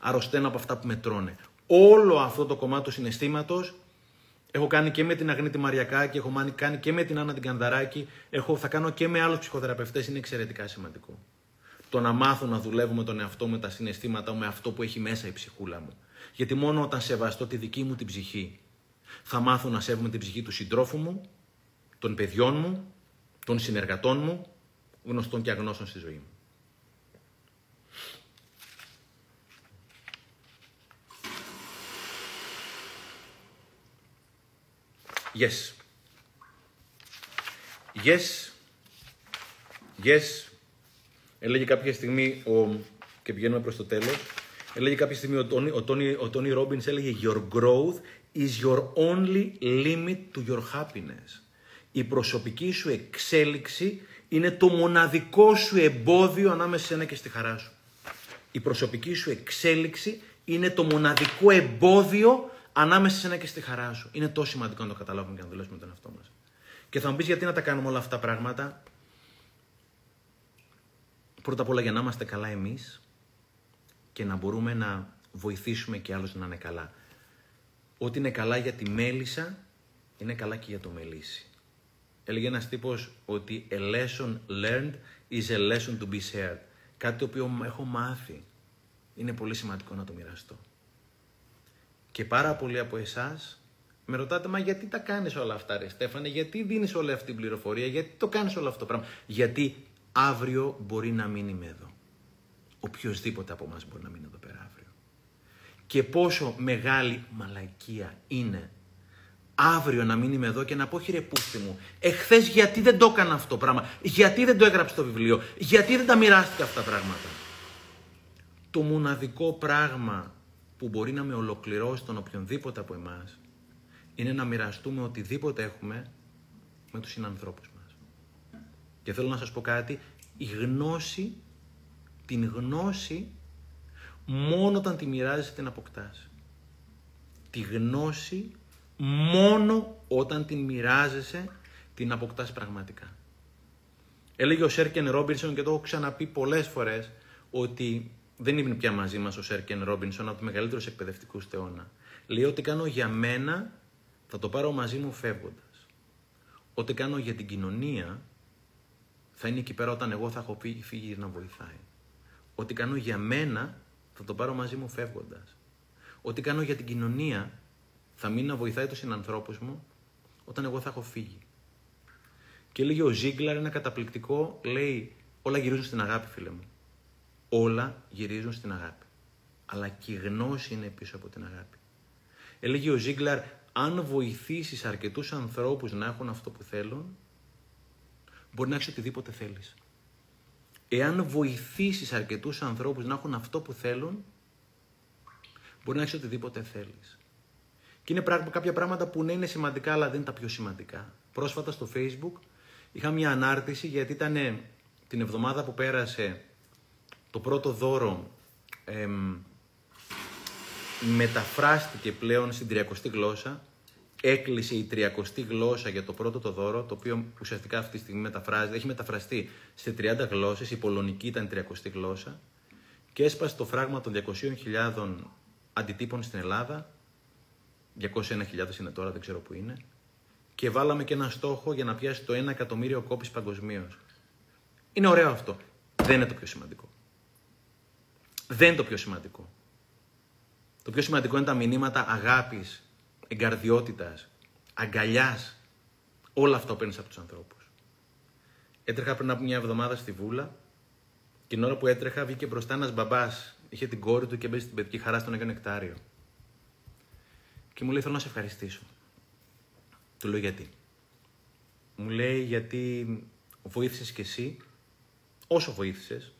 Αρρωσταίνω από αυτά που με τρώνε. Όλο αυτό το κομμάτι του συναισθήματος Έχω κάνει και με την Αγνίτη Μαριακάκη, έχω κάνει και με την Άννα την Κανδαράκη, έχω, θα κάνω και με άλλους ψυχοθεραπευτές, είναι εξαιρετικά σημαντικό. Το να μάθω να δουλεύω με τον εαυτό, με τα συναισθήματα, με αυτό που έχει μέσα η ψυχούλα μου. Γιατί μόνο όταν σεβαστώ τη δική μου την ψυχή, θα μάθω να σέβομαι την ψυχή του συντρόφου μου, των παιδιών μου, των συνεργατών μου, γνωστών και αγνώστων στη ζωή μου. Yes. Yes. Yes. Έλεγε κάποια στιγμή, ο... και πηγαίνουμε προς το τέλος, έλεγε κάποια στιγμή ο Τόνι, ο Τόνι, ο Τόνι Ρόμπινς έλεγε «Your growth is your only limit to your happiness». Η προσωπική σου εξέλιξη είναι το μοναδικό σου εμπόδιο ανάμεσα σε ένα και στη χαρά σου. Η προσωπική σου εξέλιξη είναι το μοναδικό εμπόδιο ανάμεσα σε ένα και στη χαρά σου. Είναι τόσο σημαντικό να το καταλάβουμε και να δουλέψουμε με τον εαυτό μας. Και θα μου πεις γιατί να τα κάνουμε όλα αυτά τα πράγματα; Πρώτα απ' όλα για να είμαστε καλά εμείς και να μπορούμε να βοηθήσουμε και άλλους να είναι καλά. Ό,τι είναι καλά για τη μέλισσα, είναι καλά και για το μελίσι. Έλεγε ένας τύπος ότι a lesson learned is a lesson to be shared. Κάτι το οποίο έχω μάθει. Είναι πολύ σημαντικό να το μοιραστώ. Και πάρα πολλοί από εσάς με ρωτάτε, μα γιατί τα κάνεις όλα αυτά, Ρε Στέφανε, γιατί δίνεις όλη αυτή την πληροφορία, γιατί το κάνεις όλο αυτό το πράγμα; Γιατί αύριο μπορεί να μην είμαι εδώ. Οποιοδήποτε από εμάς μπορεί να μείνει εδώ πέρα αύριο. Και πόσο μεγάλη μαλακία είναι αύριο να μην είμαι εδώ και να πω χειρε πούστη μου, εχθές γιατί δεν το έκανα αυτό το πράγμα, γιατί δεν το έγραψε στο βιβλίο, γιατί δεν τα μοιράστηκα αυτά τα πράγματα; Το μοναδικό πράγμα που μπορεί να με ολοκληρώσει τον οποιονδήποτε από εμάς είναι να μοιραστούμε οτιδήποτε έχουμε με τους συνανθρώπους μας. Και θέλω να σας πω κάτι, η γνώση, την γνώση, μόνο όταν τη μοιράζεσαι την αποκτάς. Τη γνώση, μόνο όταν την μοιράζεσαι, την αποκτάς πραγματικά. Έλεγε ο Σέρκεν Ρόμπινσον και το έχω ξαναπεί πολλές φορές, ότι δεν είναι πια μαζί μας ο Σέρκεν Ρόμπινσον από τους μεγαλύτερους εκπαιδευτικούς θεώνα. Λέει ότι κάνω για μένα θα το πάρω μαζί μου φεύγοντας. Ό,τι κάνω για την κοινωνία θα είναι εκεί πέρα όταν εγώ θα έχω φύγει να βοηθάει. Ό,τι κάνω για μένα θα το πάρω μαζί μου φεύγοντας. Ό,τι κάνω για την κοινωνία θα μείνει να βοηθάει τους συνανθρώπους μου όταν εγώ θα έχω φύγει. Και έλεγε ο Ζίγκλαρ ένα καταπληκτικό, λέει όλα γυρίζουν στην αγάπη φίλε μου όλα γυρίζουν στην αγάπη. Αλλά και η γνώση είναι πίσω από την αγάπη. Έλεγε ο Ζίγκλαρ, αν βοηθήσεις αρκετούς ανθρώπους να έχουν αυτό που θέλουν, μπορεί να έχεις οτιδήποτε θέλεις. Εάν βοηθήσεις αρκετούς ανθρώπους να έχουν αυτό που θέλουν, μπορεί να έχεις οτιδήποτε θέλεις. Και είναι πράγμα, κάποια πράγματα που ναι είναι σημαντικά, αλλά δεν είναι τα πιο σημαντικά. Πρόσφατα στο Facebook είχα μια ανάρτηση γιατί ήταν την εβδομάδα που πέρασε το πρώτο δώρο εμ, μεταφράστηκε πλέον στην 30η γλώσσα. Έκλεισε η 30η γλώσσα για το πρώτο το δώρο, το οποίο ουσιαστικά αυτή τη στιγμή μεταφράζεται. Έχει μεταφραστεί σε 30 γλώσσες, η πολωνική ήταν 30η γλώσσα και έσπασε το φράγμα των 200.000 αντιτύπων στην Ελλάδα. 201.000 είναι τώρα, δεν ξέρω που είναι. Και βάλαμε και ένα στόχο για να πιάσει το 1 εκατομμύριο κόπης παγκοσμίως. Είναι ωραίο αυτό. Δεν είναι το πιο σημαντικό. Δεν είναι το πιο σημαντικό. Το πιο σημαντικό είναι τα μηνύματα αγάπης, εγκαρδιότητας, αγκαλιάς. Όλα αυτά παίρνεις από τους ανθρώπους. Έτρεχα πριν από μια εβδομάδα στη Βούλα και την ώρα που έτρεχα βγήκε μπροστά ένας μπαμπάς. Είχε την κόρη του και μπήκε στην παιδική χαρά στον Αγίο Νεκτάριο. Και μου λέει θέλω να σε ευχαριστήσω. Του λέω γιατί; Μου λέει γιατί βοήθησες κι εσύ, όσο βοήθησες,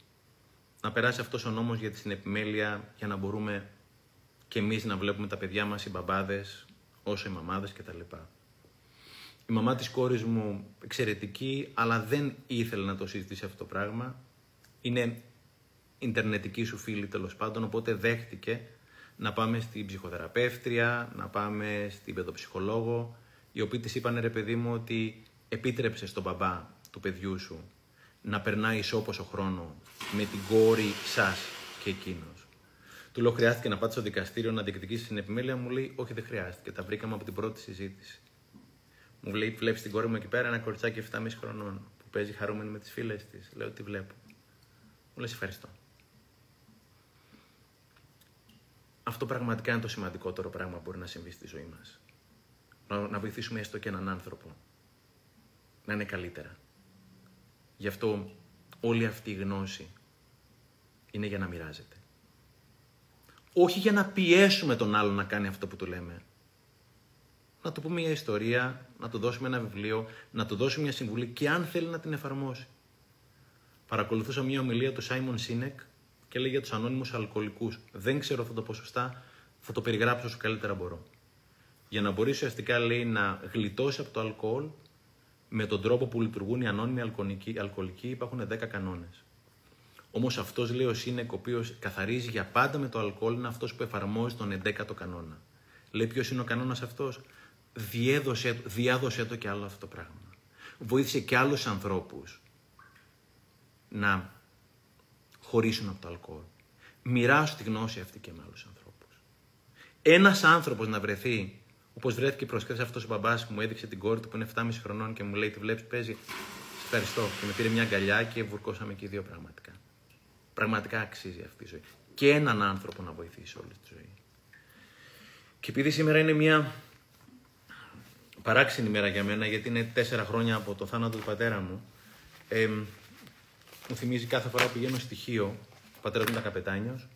να περάσει αυτός ο νόμος για την επιμέλεια για να μπορούμε και εμείς να βλέπουμε τα παιδιά μας, οι μπαμπάδες, όσο οι μαμάδες κτλ. Η μαμά της κόρης μου εξαιρετική, αλλά δεν ήθελε να το συζητήσει αυτό το πράγμα. Είναι ιντερνετική σου φίλη τέλος πάντων, οπότε δέχτηκε να πάμε στην ψυχοθεραπεύτρια, να πάμε στην παιδοψυχολόγο, οι οποίοι της είπαν ρε παιδί μου ότι επίτρεψες στον μπαμπά του παιδιού σου να περνάει ισόποσο χρόνος με την κόρη σας και εκείνος. Του λέω χρειάστηκε να πάτε στο δικαστήριο να διεκδικήσει την επιμέλεια, μου λέει όχι δεν χρειάστηκε, τα βρήκαμε από την πρώτη συζήτηση. Μου λέει βλέπεις την κόρη μου εκεί πέρα ένα κοριτσάκι 7,5 χρονών που παίζει χαρούμενη με τις φίλες της. Λέω τι βλέπω. Μου λέει ευχαριστώ. Αυτό πραγματικά είναι το σημαντικότερο πράγμα που μπορεί να συμβεί στη ζωή μας. Να, να βοηθήσουμε έστω και έναν άνθρωπο να είναι καλύτερα. Γι' αυτό όλη αυτή η γνώση είναι για να μοιράζεται. Όχι για να πιέσουμε τον άλλο να κάνει αυτό που του λέμε. Να του πούμε μια ιστορία, να του δώσουμε ένα βιβλίο, να του δώσουμε μια συμβουλή και αν θέλει να την εφαρμόσει. Παρακολουθούσα μια ομιλία του Σάιμον Σίνεκ και λέει για τους ανώνυμους αλκοολικούς. Δεν ξέρω αυτά τα ποσοστά, θα το περιγράψω όσο καλύτερα μπορώ. Για να μπορείς ουσιαστικά λέει να γλιτώσεις από το αλκοόλ, με τον τρόπο που λειτουργούν οι ανώνυμοι αλκοολικοί, αλκοολικοί υπάρχουν 10 κανόνες. Όμως αυτός λέει ο Σίνεκ, ο οποίος καθαρίζει για πάντα με το αλκοόλ, είναι αυτός που εφαρμόζει τον 11ο κανόνα. Λέει ποιος είναι ο κανόνας αυτός, διάδοσε το και άλλο αυτό το πράγμα. Βοήθησε και άλλους ανθρώπους να χωρίσουν από το αλκοόλ. Μοιράσου τη γνώση αυτή και με άλλους ανθρώπους. Ένας άνθρωπος να βρεθεί, όπως βρέθηκε προσθέσει αυτός ο μπαμπάς που μου έδειξε την κόρη του που είναι 7,5 χρονών και μου λέει: Τη βλέπεις, παίζει. Σε ευχαριστώ. Και με πήρε μια αγκαλιά και βουρκώσαμε και οι δύο πραγματικά. Πραγματικά αξίζει αυτή η ζωή. Και έναν άνθρωπο να βοηθήσει όλη τη ζωή. Και επειδή σήμερα είναι μια παράξενη μέρα για μένα, γιατί είναι τέσσερα χρόνια από το θάνατο του πατέρα μου, ε, μου θυμίζει κάθε φορά που πηγαίνω στοιχείο, ο πατέρας μου ήταν καπετάνιος.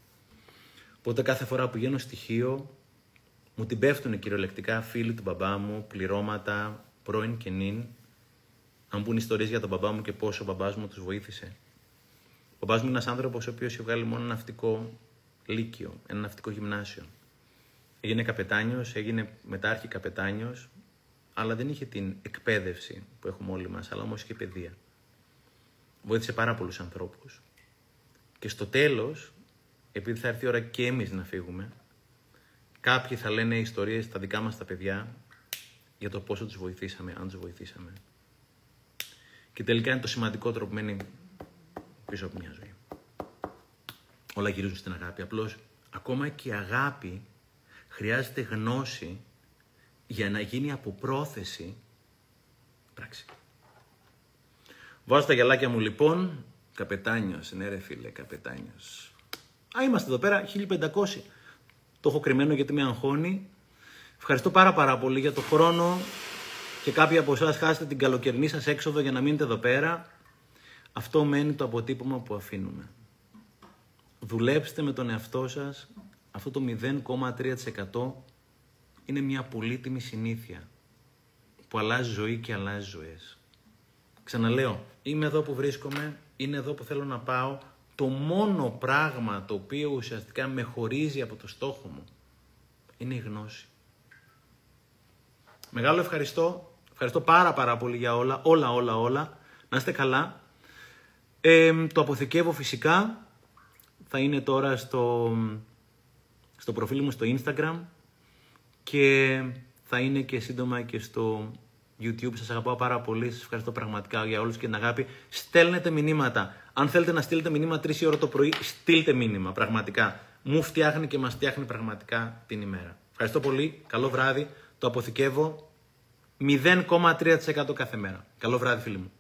Οπότε κάθε φορά που πηγαίνω στοιχείο, μου την πέφτουν κυριολεκτικά φίλοι του μπαμπά μου, πληρώματα, πρώην και νυν, να μου πούν ιστορίες για τον μπαμπά μου και πόσο ο μπαμπάς μου τους βοήθησε. Ο μπαμπάς μου είναι ένας άνθρωπος ο οποίος έχει βγάλει μόνο ένα ναυτικό λύκειο, ένα ναυτικό γυμνάσιο. Έγινε καπετάνιος, έγινε μετά αρχή καπετάνιος, αλλά δεν είχε την εκπαίδευση που έχουμε όλοι μας, αλλά όμως είχε παιδεία βοήθησε πάρα πολλούς ανθρώπους. Και στο τέλος, επειδή θα έρθει η ώρα και εμείς να φύγουμε, κάποιοι θα λένε ιστορίες στα δικά μας τα παιδιά για το πόσο τους βοηθήσαμε, αν τους βοηθήσαμε. Και τελικά είναι το σημαντικότερο που μένει πίσω από μια ζωή. Όλα γυρίζουν στην αγάπη. Απλώς ακόμα και η αγάπη χρειάζεται γνώση για να γίνει από πρόθεση πράξη. Βάζω τα γυαλάκια μου λοιπόν. Καπετάνιος, ναι, ρε φίλε, καπετάνιος. Α, είμαστε εδώ πέρα, 1500. Το έχω κρυμμένο γιατί με αγχώνει. Ευχαριστώ πάρα πάρα πολύ για το χρόνο και κάποιοι από εσάς χάσετε την καλοκαιρινή σας έξοδο για να μείνετε εδώ πέρα. Αυτό μένει το αποτύπωμα που αφήνουμε. Δουλέψτε με τον εαυτό σας. Αυτό το 0,3% είναι μια πολύτιμη συνήθεια που αλλάζει ζωή και αλλάζει ζωές. Ξαναλέω, είμαι εδώ που βρίσκομαι, είναι εδώ που θέλω να πάω. Το μόνο πράγμα το οποίο ουσιαστικά με χωρίζει από το στόχο μου είναι η γνώση. Μεγάλο ευχαριστώ. Ευχαριστώ πάρα πάρα πολύ για όλα, όλα, όλα, όλα. Να είστε καλά. Ε, το αποθηκεύω φυσικά. Θα είναι τώρα στο, στο προφίλ μου στο Instagram και θα είναι και σύντομα και στο YouTube. Σας αγαπάω πάρα πολύ. Σας ευχαριστώ πραγματικά για όλους και την αγάπη. Στέλνετε μηνύματα. Αν θέλετε να στείλετε μηνύμα 3 ώρα το πρωί, στείλτε μήνυμα πραγματικά. Μου φτιάχνει και μας φτιάχνει πραγματικά την ημέρα. Ευχαριστώ πολύ. Καλό βράδυ. Το αποθηκεύω 0,3% κάθε μέρα. Καλό βράδυ φίλοι μου.